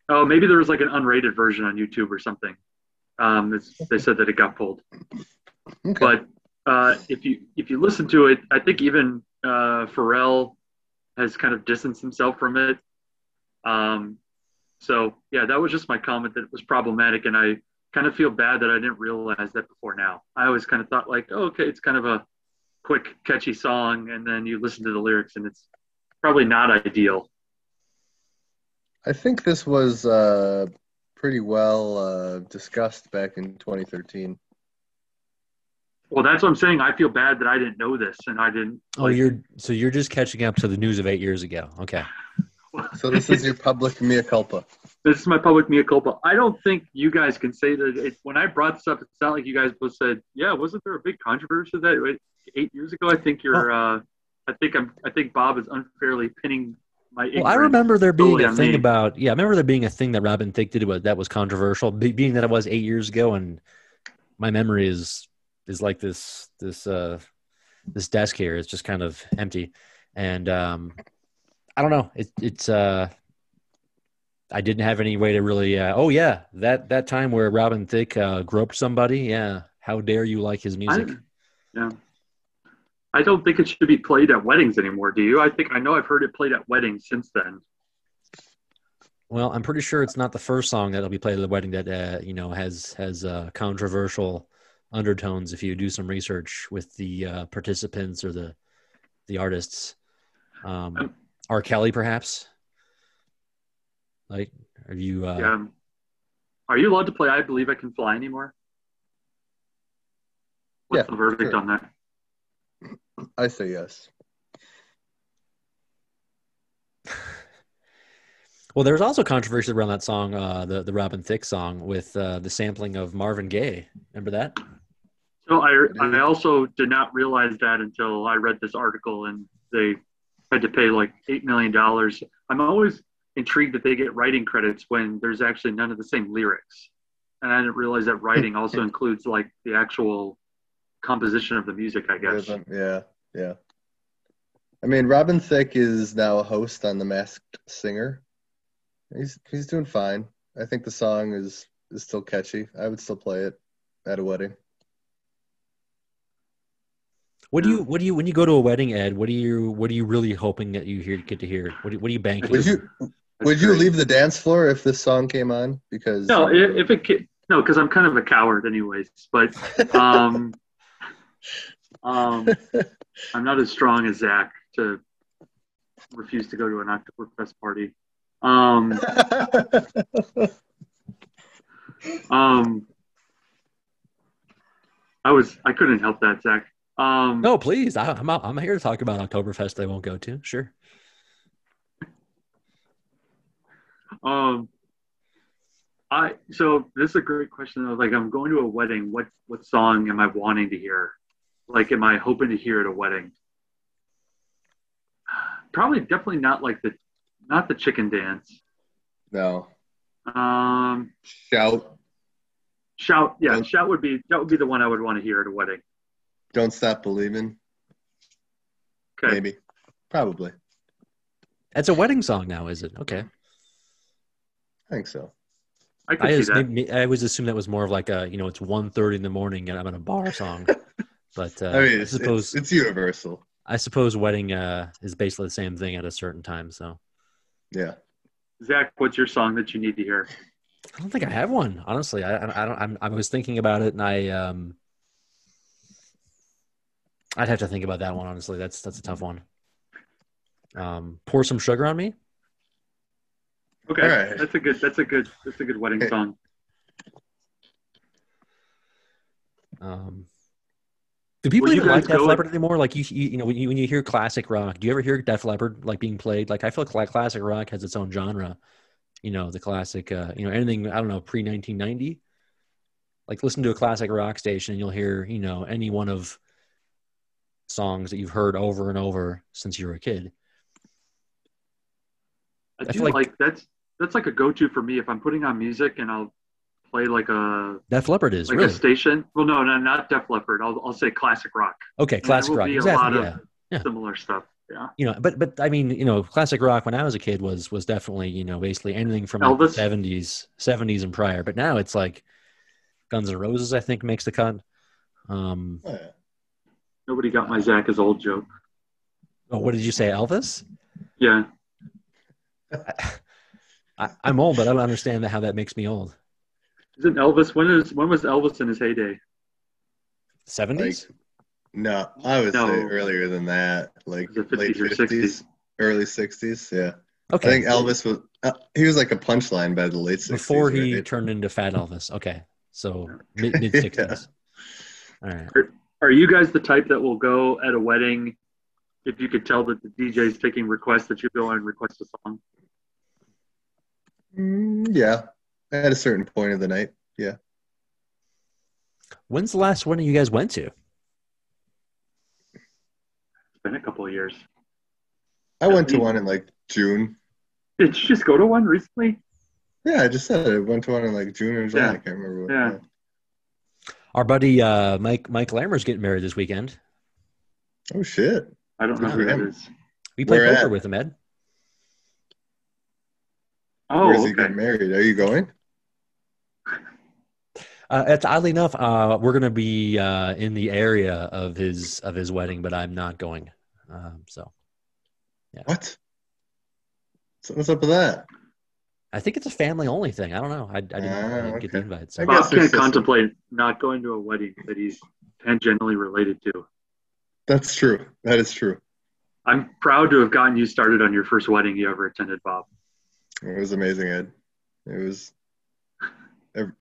oh, maybe there was like an unrated version on YouTube or something. Um, they said that it got pulled. Okay. but uh, if you if you listen to it, I think even uh, Pharrell has kind of distanced himself from it. Um, so yeah, that was just my comment that it was problematic, and I kind of feel bad that I didn't realize that before now. I always kind of thought like, oh, okay, it's kind of a quick, catchy song, and then you listen to the lyrics, and it's probably not ideal. I think this was uh, pretty well uh, discussed back in 2013. Well, that's what I'm saying. I feel bad that I didn't know this, and I didn't. Oh, like- you're so you're just catching up to the news of eight years ago. Okay. (laughs) So this is your public mea culpa. this is my public mea culpa. I don't think you guys can say that. It, when I brought this up, it's not like you guys both said, "Yeah, wasn't there a big controversy that eight years ago?" I think you're. Uh, I think I'm. I think Bob is unfairly pinning my. Well, I remember there being a thing me. about yeah. I remember there being a thing that Robin Thicke did wa- that was controversial, be, being that it was eight years ago, and my memory is is like this this uh this desk here is just kind of empty, and um I don't know. It, it's uh I didn't have any way to really. Uh, oh yeah, that that time where Robin Thicke uh, groped somebody. Yeah, how dare you like his music? I, yeah. I don't think it should be played at weddings anymore. Do you? I think I know I've heard it played at weddings since then. Well, I'm pretty sure it's not the first song that'll be played at the wedding that uh, you know has has uh, controversial undertones. If you do some research with the uh, participants or the the artists, um, Um, R. Kelly, perhaps. Like, are you? Uh, yeah. Are you allowed to play "I Believe I Can Fly" anymore? What's Yeah, the verdict sure. on that? I say yes. (laughs) Well, there was also controversy around that song, uh, the the Robin Thicke song, with uh, the sampling of Marvin Gaye. Remember that? So I. I also did not realize that until I read this article and they had to pay like $8 million. I'm always intrigued that they get writing credits when there's actually none of the same lyrics. and I didn't realize that writing (laughs) also includes like the actual composition of the music. I guess. Yeah, yeah. I mean, Robin Thicke is now a host on The Masked Singer. He's he's doing fine. I think the song is is still catchy. I would still play it at a wedding. What do you what do you when you go to a wedding, Ed? What are you what are you really hoping that you hear get to hear? What do, what are you banking? Would you That's would you leave the dance floor if this song came on? Because No, if it no, because I'm kind of a coward, anyways. But um, (laughs) um, I'm not as strong as Zach to refuse to go to an Oktoberfest party. Um, um, I was I couldn't help that, Zach. Um, No, please. I, I'm out, I'm here to talk about Oktoberfest. I won't go to. Sure. Um, I so this is a great question. Though. Like, I'm going to a wedding. What what song am I wanting to hear? Like, am I hoping to hear at a wedding? (sighs) Probably, definitely not like the not the chicken dance. no. Um, Shout. shout, yeah, Don't- shout would be that would be the one I would want to hear at a wedding. Don't stop believing. Okay, Maybe. Probably. It's a wedding song now, is it? Okay. I think so. I could I see just, that. maybe, I always assume that was more of like a you know it's 1.30 in the morning and I'm in a bar song. (laughs) But uh, I mean, I it's, suppose it's, it's universal. I suppose wedding uh, is basically the same thing at a certain time. So Yeah. Zach, what's your song that you need to hear? I don't think I have one honestly. I I I don't. I'm, I was thinking about it and I um. I'd have to think about that one honestly. That's that's a tough one. Um, pour some sugar on me. Okay, All right. that's a good that's a good that's a good wedding song. Um, do people even like Def Leppard anymore? Like you, you, you know, when you, when you hear classic rock, do you ever hear Def Leppard like being played? Like I feel like classic rock has its own genre. You know, the classic, uh, you know, anything I don't know pre nineteen ninety. Like listen to a classic rock station, and you'll hear you know any one of songs that you've heard over and over since you were a kid. I I do feel like- like, that's that's like a go-to for me if I'm putting on music and I'll play like a Def Leppard is like really a station. Well, no, no, not Def Leppard. I'll I'll say classic rock. okay. And there Classic will rock, be a exactly. lot Yeah. of Yeah. similar stuff. Yeah. you know but but i mean you know classic rock when i was a kid was was definitely you know basically anything from like Elvis? the 70s 70s and prior but now it's like guns N' roses i think makes the cut um Oh, yeah. Nobody got my Zach is old joke. oh, what did you say elvis Yeah. (laughs) I, i'm old but i don't understand how that makes me old Isn't Elvis when is when was Elvis in his heyday? 70s No, I would No. say earlier than that, like Was it 50s late or 50s, early 60s. Yeah, okay I think Elvis was. Uh, he was like a punchline by the late 60s. before he right? turned into fat elvis okay so (laughs) mid mid 60s all right Are you guys the type that will go at a wedding if you could tell that the DJ is taking requests that you go and request a song? Mm, yeah, at a certain point of the night. Yeah, when's the last one you guys went to It's been a couple of years. I went to one in like June. Did you just go to one recently? Yeah, I just said it. I went to one in like June or July. Yeah. I can't remember. What, Yeah. our buddy uh mike mike lammer's getting married this weekend Oh shit! I don't know Good who for that him. is. we played Where poker at? with him ed Oh, Where's he getting married? Are you going? Uh, it's oddly enough, uh, we're going to be uh, in the area of his of his wedding, but I'm not going. Um, so What? So what's up with that? I think it's a family only thing. I don't know. I, I didn't, I Ah, didn't get the okay. invite. I So. guess Bob can't contemplate not going to a wedding that he's tangentially related to. That's true. That is true. I'm proud to have gotten you started on your first wedding you ever attended, Bob. It was amazing, Ed. It was ev-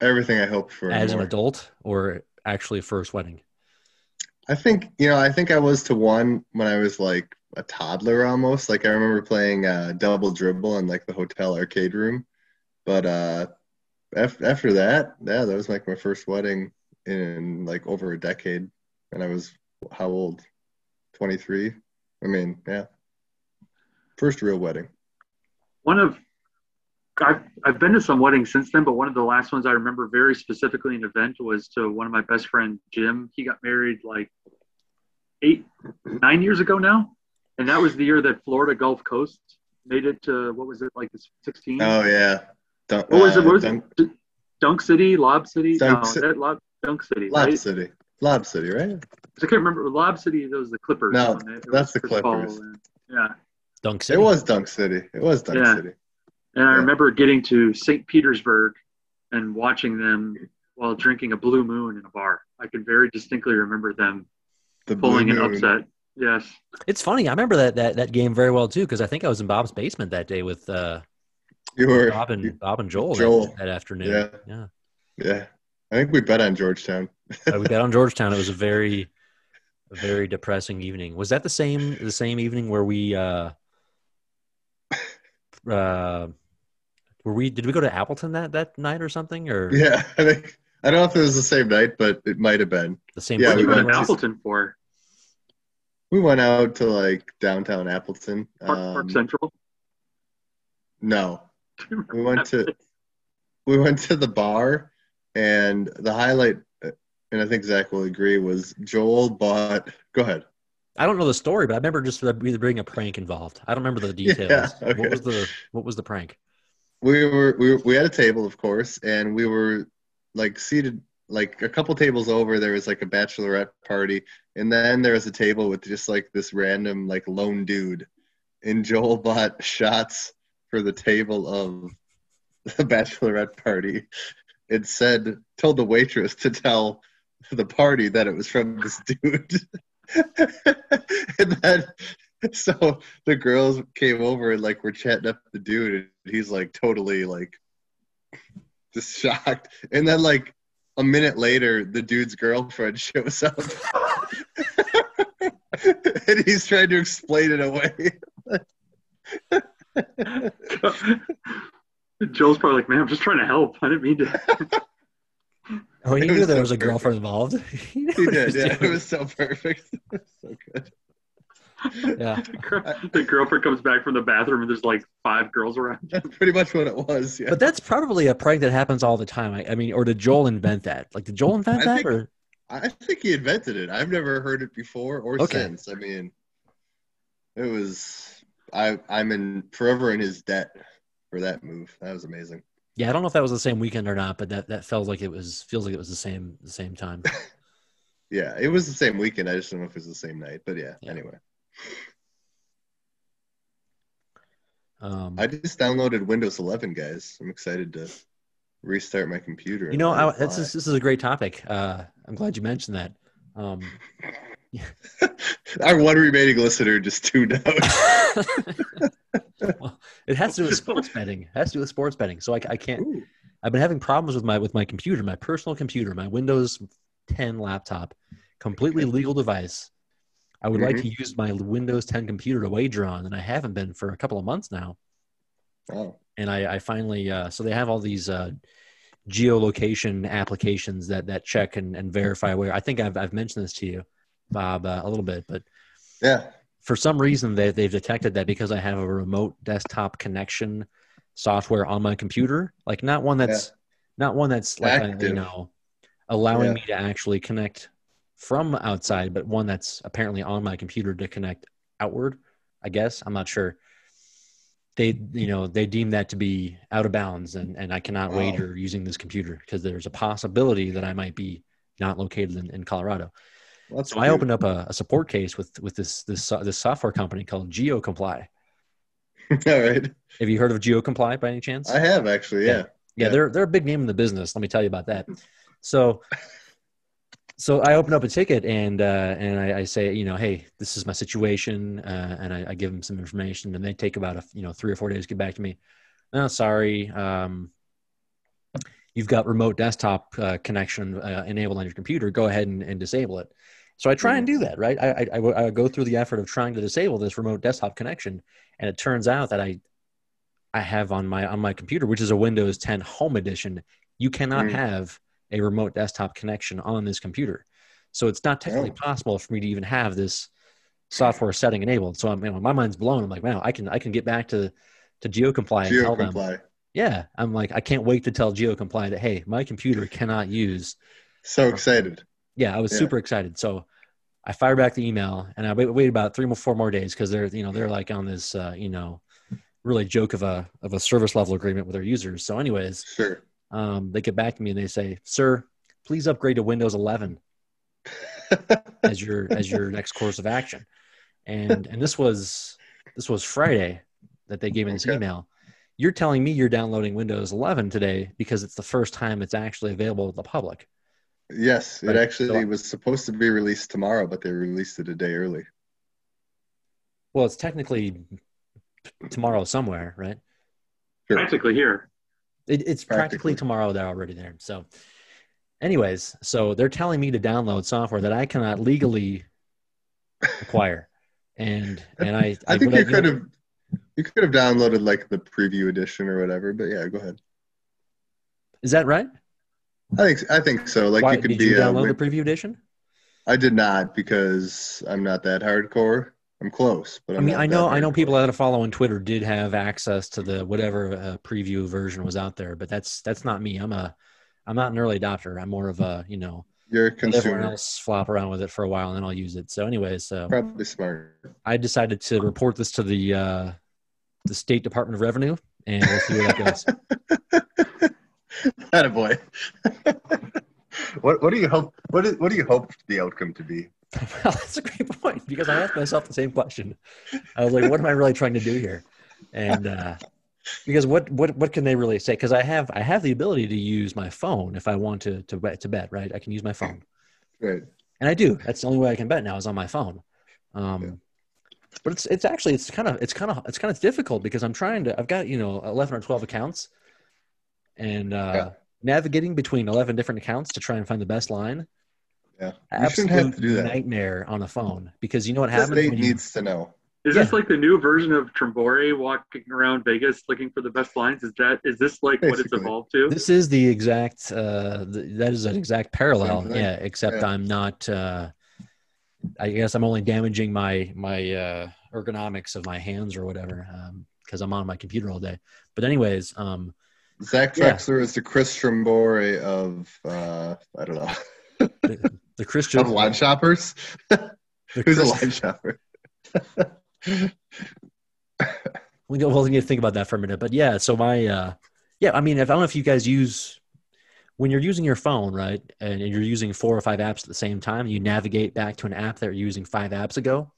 everything I hoped for. and As an adult or actually first wedding? I think you know. I think I was to one when I was like a toddler almost. Like I remember playing uh, double dribble in like the hotel arcade room. But uh, af- after that, yeah, that was like my first wedding in like over a decade, and I was how old? Twenty three. I mean, yeah, first real wedding. One of I've I've been to some weddings since then, but one of the last ones I remember very specifically an event was to one of my best friend Jim. He got married like eight, nine years ago now, and that was the year that Florida Gulf Coast made it to what was it like the 16? Oh yeah. Dunk, What was it? uh, What was Dunk, it? Dunk City, Lob City? Dunk no, Ci- that Lob, Dunk City, Lob right? City. Lob City, right? I can't remember. Lob City, that was the Clippers. No, wasn't it? It that's the Chris Clippers. and- yeah. Dunk City. It was Dunk City. It was Dunk Yeah. City. And I Yeah. remember getting to St. Petersburg and watching them while drinking a blue moon in a bar. I can very distinctly remember them The pulling Blue an upset. Yes. It's funny. I remember that, that that game very well too because I think I was in Bob's basement that day with uh, You were Bob and Bob and Joel, Joel. That, that afternoon. Yeah. yeah. Yeah. I think we bet on Georgetown. Uh, we bet on (laughs) Georgetown. It was a very, a very depressing evening. Was that the same the same evening where we uh, (laughs) uh, were we did we go to Appleton that that night or something or Yeah, I think I don't know if it was the same night, but it might have been. the same? Yeah, What we did you go went to to- Appleton for? We went out to like downtown Appleton. Park, Um, Park Central? No, (laughs) we went to we went to the bar, and the highlight, and I think Zach will agree, was Joel bought. Go ahead. I don't know the story, but I remember just there being a prank involved. I don't remember the (laughs) details. Yeah, okay. What was the what was the prank? We were we, were- we had a table of course and we were like seated like a couple tables over there was like a bachelorette party and then there was a table with just like this random like lone dude and joel bought shots for the table of the bachelorette party it said told the waitress to tell the party that it was from this dude. (laughs) And then (laughs) so the girls came over and like were chatting up the dude and he's like totally like just shocked and then like a minute later the dude's girlfriend shows up (laughs) and he's trying to explain it away (laughs) Joel's probably like, man, I'm just trying to help. I didn't mean to. Oh, he knew was there so was a perfect. girlfriend involved. he he did was yeah it was so perfect so good Yeah. (laughs) The girl- uh, the girlfriend comes back from the bathroom and there's like five girls around. (laughs) that's pretty much what it was yeah But that's probably a prank that happens all the time. I, I mean, or did Joel invent that? Like, did Joel invent I that? think- or I think he invented it. I've never heard it before or Okay. since. I mean, it was I I'm in forever in his debt for that move. That was amazing. yeah, I don't know if that was the same weekend or not, but that that felt like it was feels like it was the same the same time. (laughs) Yeah, it was the same weekend. I just don't know if it was the same night. But yeah, Yeah. anyway. Um, I just downloaded Windows 11, guys. I'm excited to restart my computer. you know, I, this is this is a great topic. Uh, I'm glad you mentioned that. Um, (laughs) Our one remaining listener just tuned out. (laughs) (laughs) well, it has to do with sports betting. It has to do with sports betting. So I, I can't. Ooh. I've been having problems with my with my computer, my personal computer, my Windows 10 laptop, completely legal device. I would like to use my Windows 10 computer to wager on, and I haven't been for a couple of months now. Oh, And I, I finally, uh, so they have all these uh, geolocation applications that that check and, and verify where. I think I've I've mentioned this to you, Bob, uh, a little bit, but yeah. for some reason they, they've detected that because I have a remote desktop connection software on my computer, like not one that's not one that's like uh, you know allowing Yeah. me to actually connect from outside, but one that's apparently on my computer to connect outward. I guess I'm not sure. They you know they deem that to be out of bounds, and and I cannot Wow. wager using this computer because there's a possibility that I might be not located in, in Colorado. Well, So I opened up a, a support case with with this this this software company called GeoComply. (laughs) All right. Have you heard of GeoComply by any chance? I have actually. Yeah. Yeah, yeah. they're they're a big name in the business. Let me tell you about that. So, so I open up a ticket and uh, and I, I say, you know, hey, this is my situation, uh, and I, I give them some information, and they take about a you know three or four days to get back to me. No, sorry, um, you've got remote desktop uh, connection uh, enabled on your computer. Go ahead and, and disable it. So I try and do that, right? I, I, I, I go through the effort of trying to disable this remote desktop connection, and it turns out that I I have on my on my computer, which is a Windows 10 Home Edition, you cannot Mm. have a remote desktop connection on this computer. So it's not technically Oh. possible for me to even have this software setting enabled. So I'm, you know, my mind's blown. I'm like, wow, I can I can get back to to GeoComply and tell them, Yeah, I'm like, I can't wait to tell GeoComply that hey, my computer cannot use. So excited. Yeah, I was Yeah. super excited. So I fired back the email, and I wait, waited about three more, four more days because they're you know they're like on this uh, you know really joke of a of a service level agreement with their users. So, anyways, Sure. Um, they get back to me and they say, "Sir, please upgrade to Windows 11 (laughs) as your as your next course of action." And and this was this was Friday that they gave me this Okay. email. You're telling me you're downloading Windows 11 today because it's the first time it's actually available to the public. yes, it actually So- was supposed to be released tomorrow, but they released it a day early. Well, it's technically tomorrow somewhere, right? Sure. Practically here. It, it's practically, Practically. tomorrow. They're already there. So, anyways, so they're telling me to download software that I cannot legally acquire, and and I (laughs) I think you could have you could have downloaded like the preview edition or whatever, but yeah, go ahead. Is that right? I think I think so. Like Why you could did be you uh, download win- the preview edition? I did not because I'm not that hardcore. I'm close, but I I'm mean, I know I know hardcore. people that I follow on Twitter did have access to the whatever uh, preview version was out there, but that's that's not me. I'm a I'm not an early adopter. I'm more of a you know You're a let everyone consumer. else flop around with it for a while and then I'll use it. So, anyways, so Probably smart. I decided to report this to the uh, the State Department of Revenue, and we'll see where that goes. (laughs) That a boy. what what do you hope what is, what do you hope the outcome to be? (laughs) well, that's a great point because I asked myself the same question. I was like, "What am I really trying to do here?" And uh, because what what what can they really say? Because I have I have the ability to use my phone if I want to to bet to bet. Right, I can use my phone, Right. and I do. That's the only way I can bet now is on my phone. Um, Yeah. But it's it's actually it's kind of it's kind of it's kind of difficult because I'm trying to I've got you know eleven or twelve accounts, and uh, Yeah. navigating between eleven different accounts to try and find the best line. Yeah. You Absolute shouldn't have to do that. nightmare on a phone because you know what The happens state when you, needs to know. Is Yeah. this like the new version of Trombore walking around Vegas looking for the best lines? Is that is this like what it's evolved to? This is the exact. Uh, th that is an exact parallel. Same. Yeah, except Yeah. I'm not. Uh, I guess I'm only damaging my my uh, ergonomics of my hands or whatever because I'm on my computer all day. But anyways, um, Zach Yeah. Drexler is the Chris Trembore of uh, I don't know (laughs) (laughs) the, Christian of line shoppers. the Who's a line shopper? (laughs) we go. Well, we need to think about that for a minute. But yeah, so my uh, yeah, I mean, if I don't know if you guys use when you're using your phone, right, and you're using four or five apps at the same time, you navigate back to an app that you're using five apps ago.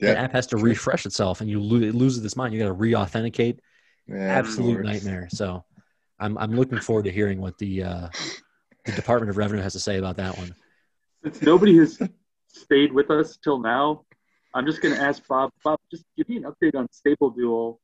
The app has to refresh itself, and you lo- it loses this mind. You got to re-authenticate. Yeah, Absolute nightmare. So, I'm I'm looking forward to hearing what the uh, the Department of Revenue has to say about that one. Since nobody has stayed with us till now, I'm just going to ask Bob. Bob, just give me an update on Stable Duel.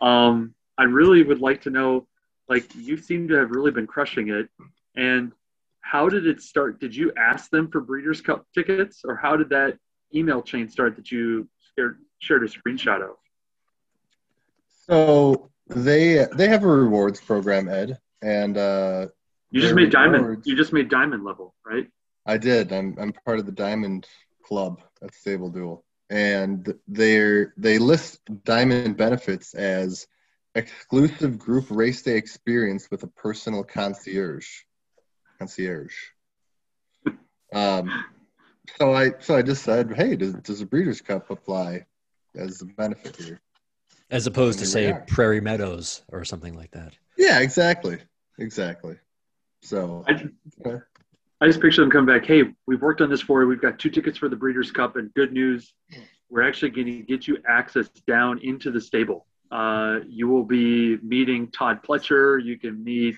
Um, I really would like to know, like, you seem to have really been crushing it, and how did it start? Did you ask them for Breeders' Cup tickets, or how did that email chain start that you shared, shared a screenshot of? So they they have a rewards program, Ed, and uh, You just Their made diamond. rewards. You just made diamond level, right? I did. I'm I'm part of the Diamond Club at Stable Duel, and they're they list Diamond benefits as exclusive group race day experience with a personal concierge. Concierge. (laughs) Um, so I so I just said, hey, does does a Breeders' Cup apply as a benefit here? As opposed to say are. Prairie Meadows or something like that. Yeah, exactly, exactly. So I, Okay. I just picture them coming back. Hey, we've worked on this for you. We've got two tickets for the Breeders' Cup, and good news, we're actually going to get you access down into the stable. Uh, you will be meeting Todd Pletcher. You can meet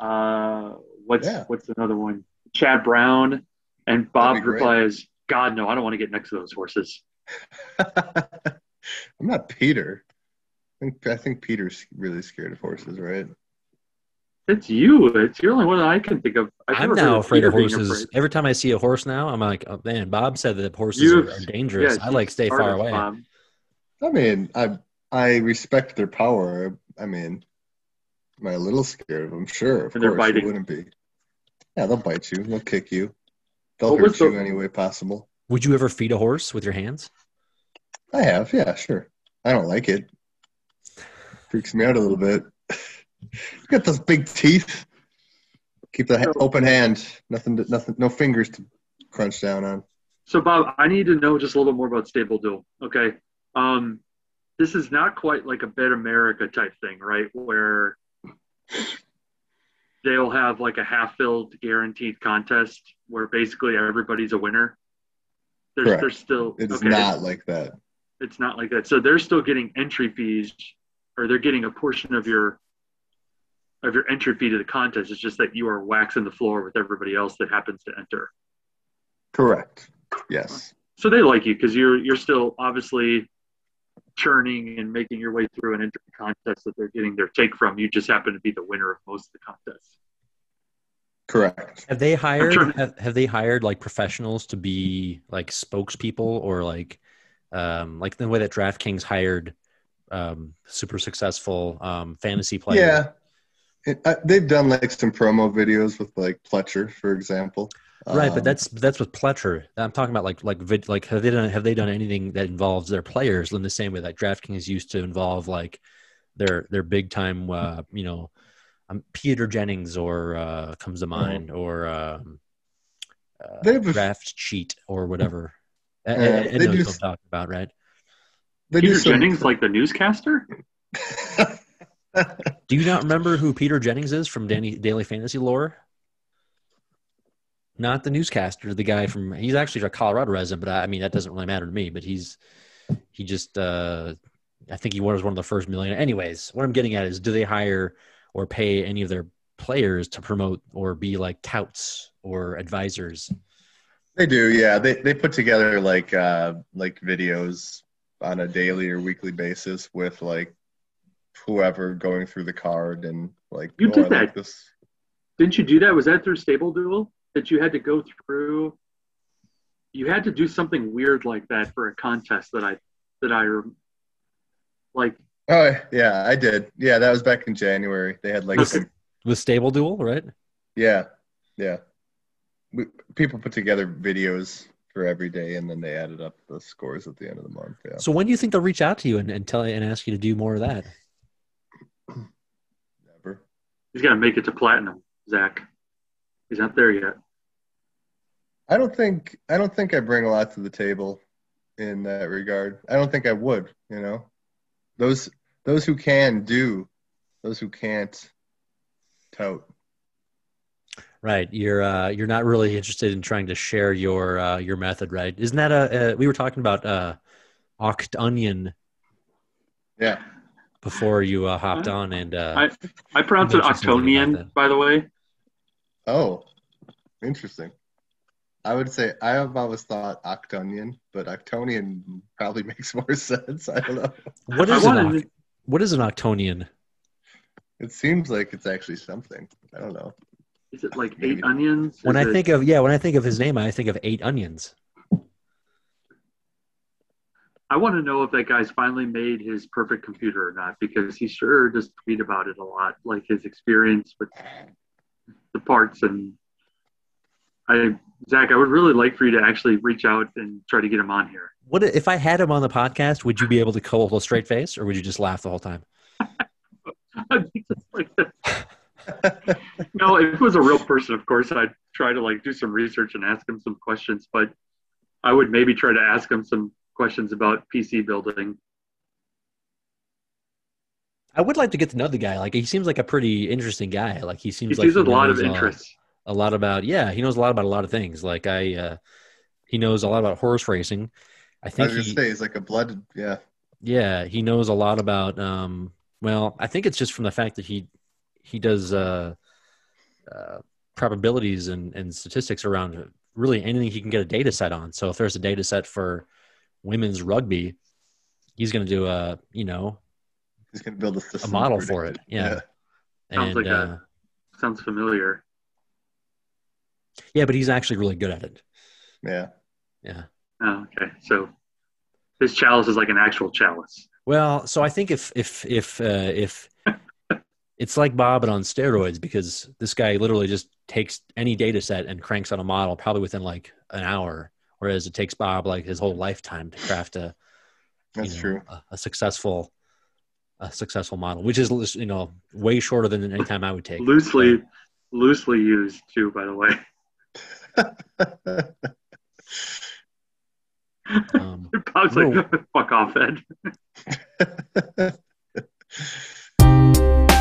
uh, what's Yeah. what's another one? Chad Brown. And Bob That'd be great. reply is, "God, no, I don't want to get next to those horses." (laughs) I'm not Peter. I think, I think Peter's really scared of horses, right? It's you. It's the only one I can think of. I've I'm never heard now afraid of Peter being horses. afraid. Every time I see a horse now, I'm like, oh, man, Bob said that horses You've- are, are dangerous. yeah, I like stay far away. Bob. I mean, I I respect their power. I mean, am I a little scared of them? Sure, of And they're course. biting. Who wouldn't be? Yeah, they'll bite you. They'll kick you. They'll What hurt was the- you any way possible. Would you ever feed a horse with your hands? I have, yeah, sure. I don't like it. Freaks me out a little bit. You got those big teeth. Keep the ha- open hand. Nothing. To, nothing. No fingers to crunch down on. So Bob, I need to know just a little bit more about Stable Duel. Okay. Um, this is not quite like a Bet America type thing, right? Where they'll have like a half-filled guaranteed contest where basically everybody's a winner. There's, Correct. there's still It is okay, not like that. It's not like that. So they're still getting entry fees, or they're getting a portion of your of your entry fee to the contest. It's just that you are waxing the floor with everybody else that happens to enter. Correct. Yes. So they like you because you're you're still obviously churning and making your way through an entry contest that they're getting their take from. You just happen to be the winner of most of the contests. Correct. Have they hired trying- have, have they hired like professionals to be like spokespeople or like um like the way that DraftKings hired um super successful um fantasy players? Yeah. It, uh, they've done like some promo videos with like Pletcher, for example. Right, Um, but that's that's with Pletcher. I'm talking about like like vid, like have they done have they done anything that involves their players in the same way that DraftKings used to involve like their their big time uh, you know um, Peter Jennings or uh, comes to mind or um, uh, They have a- draft cheat or whatever. Ed, Yeah, Ed- Ed they knows do- what I'm talking about, right? they Peter some- Jennings, like the newscaster. (laughs) (laughs) Do you not remember who Peter Jennings is from Danny, Daily Fantasy Lore? Not the newscaster, the guy from. He's actually a Colorado resident, but I, I mean that doesn't really matter to me. But he's he just uh, I think he was one of the first million. Anyways, what I'm getting at is, do they hire or pay any of their players to promote or be like touts or advisors? They do, yeah. They they put together like uh like videos on a daily or weekly basis with like whoever going through the card and like You oh, did I like that. this. Didn't you do that? Was that through Stable Duel that you had to go through? You had to do something weird like that for a contest that I that I like. Oh yeah, I did. Yeah, that was back in January. They had like Okay. some, With Stable Duel, right? yeah, yeah. We, people put together videos for every day and then they added up the scores at the end of the month. Yeah. So when do you think they'll reach out to you and, and tell and ask you to do more of that? (clears throat) Never. He's got to make it to platinum, Zach. He's not there yet. I don't think I don't think I bring a lot to the table in that regard. I don't think I would, you know. Those those who can do, those who can't tout. Right. You're uh, you're not really interested in trying to share your uh, your method, right? Isn't that a, a we were talking about uh, Octonion Yeah. Before you uh, hopped on, and uh, I I pronounce it mentioned something about Octonian, by the way. Oh, interesting. I would say I have always thought Octonian, but Octonian probably (laughs) makes more sense. I don't know. what I is an wanted Oct- what is an Octonian? It seems like it's actually something. I don't know. Is it like Maybe. eight onions? When Is I it- think of yeah, when I think of his name, I think of eight onions. I want to know if that guy's finally made his perfect computer or not because he sure does tweet about it a lot, like his experience with the parts. And I, Zach, I would really like for you to actually reach out and try to get him on here. What if I had him on the podcast? Would you be able to call a straight face, or would you just laugh the whole time? I'd be just like, no, if it was a real person, of course, I'd try to like do some research and ask him some questions, but I would maybe try to ask him some questions about PC building. I would like to get to know the guy. Like he seems like a pretty interesting guy. Like he seems He like sees a lot of knows, uh, interests. a lot about yeah he knows a lot about a lot of things like i uh he knows a lot about horse racing i I think was gonna he, say he's like a blooded. Yeah. yeah he knows a lot about um well i think it's just from the fact that he he does uh, uh probabilities and and statistics around really anything he can get a data set on so if there's a data set for women's rugby he's going to do a you know He's gonna build a system. to model predict for it, yeah. Sounds and like a- uh, Sounds familiar. yeah but he's actually really good at it Yeah. yeah Oh, okay. So this chalice is like an actual chalice. Well, so I think if if if uh, if (laughs) it's like Bob but on steroids because this guy literally just takes any data set and cranks out a model probably within like an hour, Whereas it takes Bob like his whole lifetime to craft a that's know, true a, a, successful a successful model, which is you know way shorter than any time I would take. Loosely, but, loosely used too, by the way. (laughs) um, (laughs) Bob's like, fuck off, Ed. (laughs)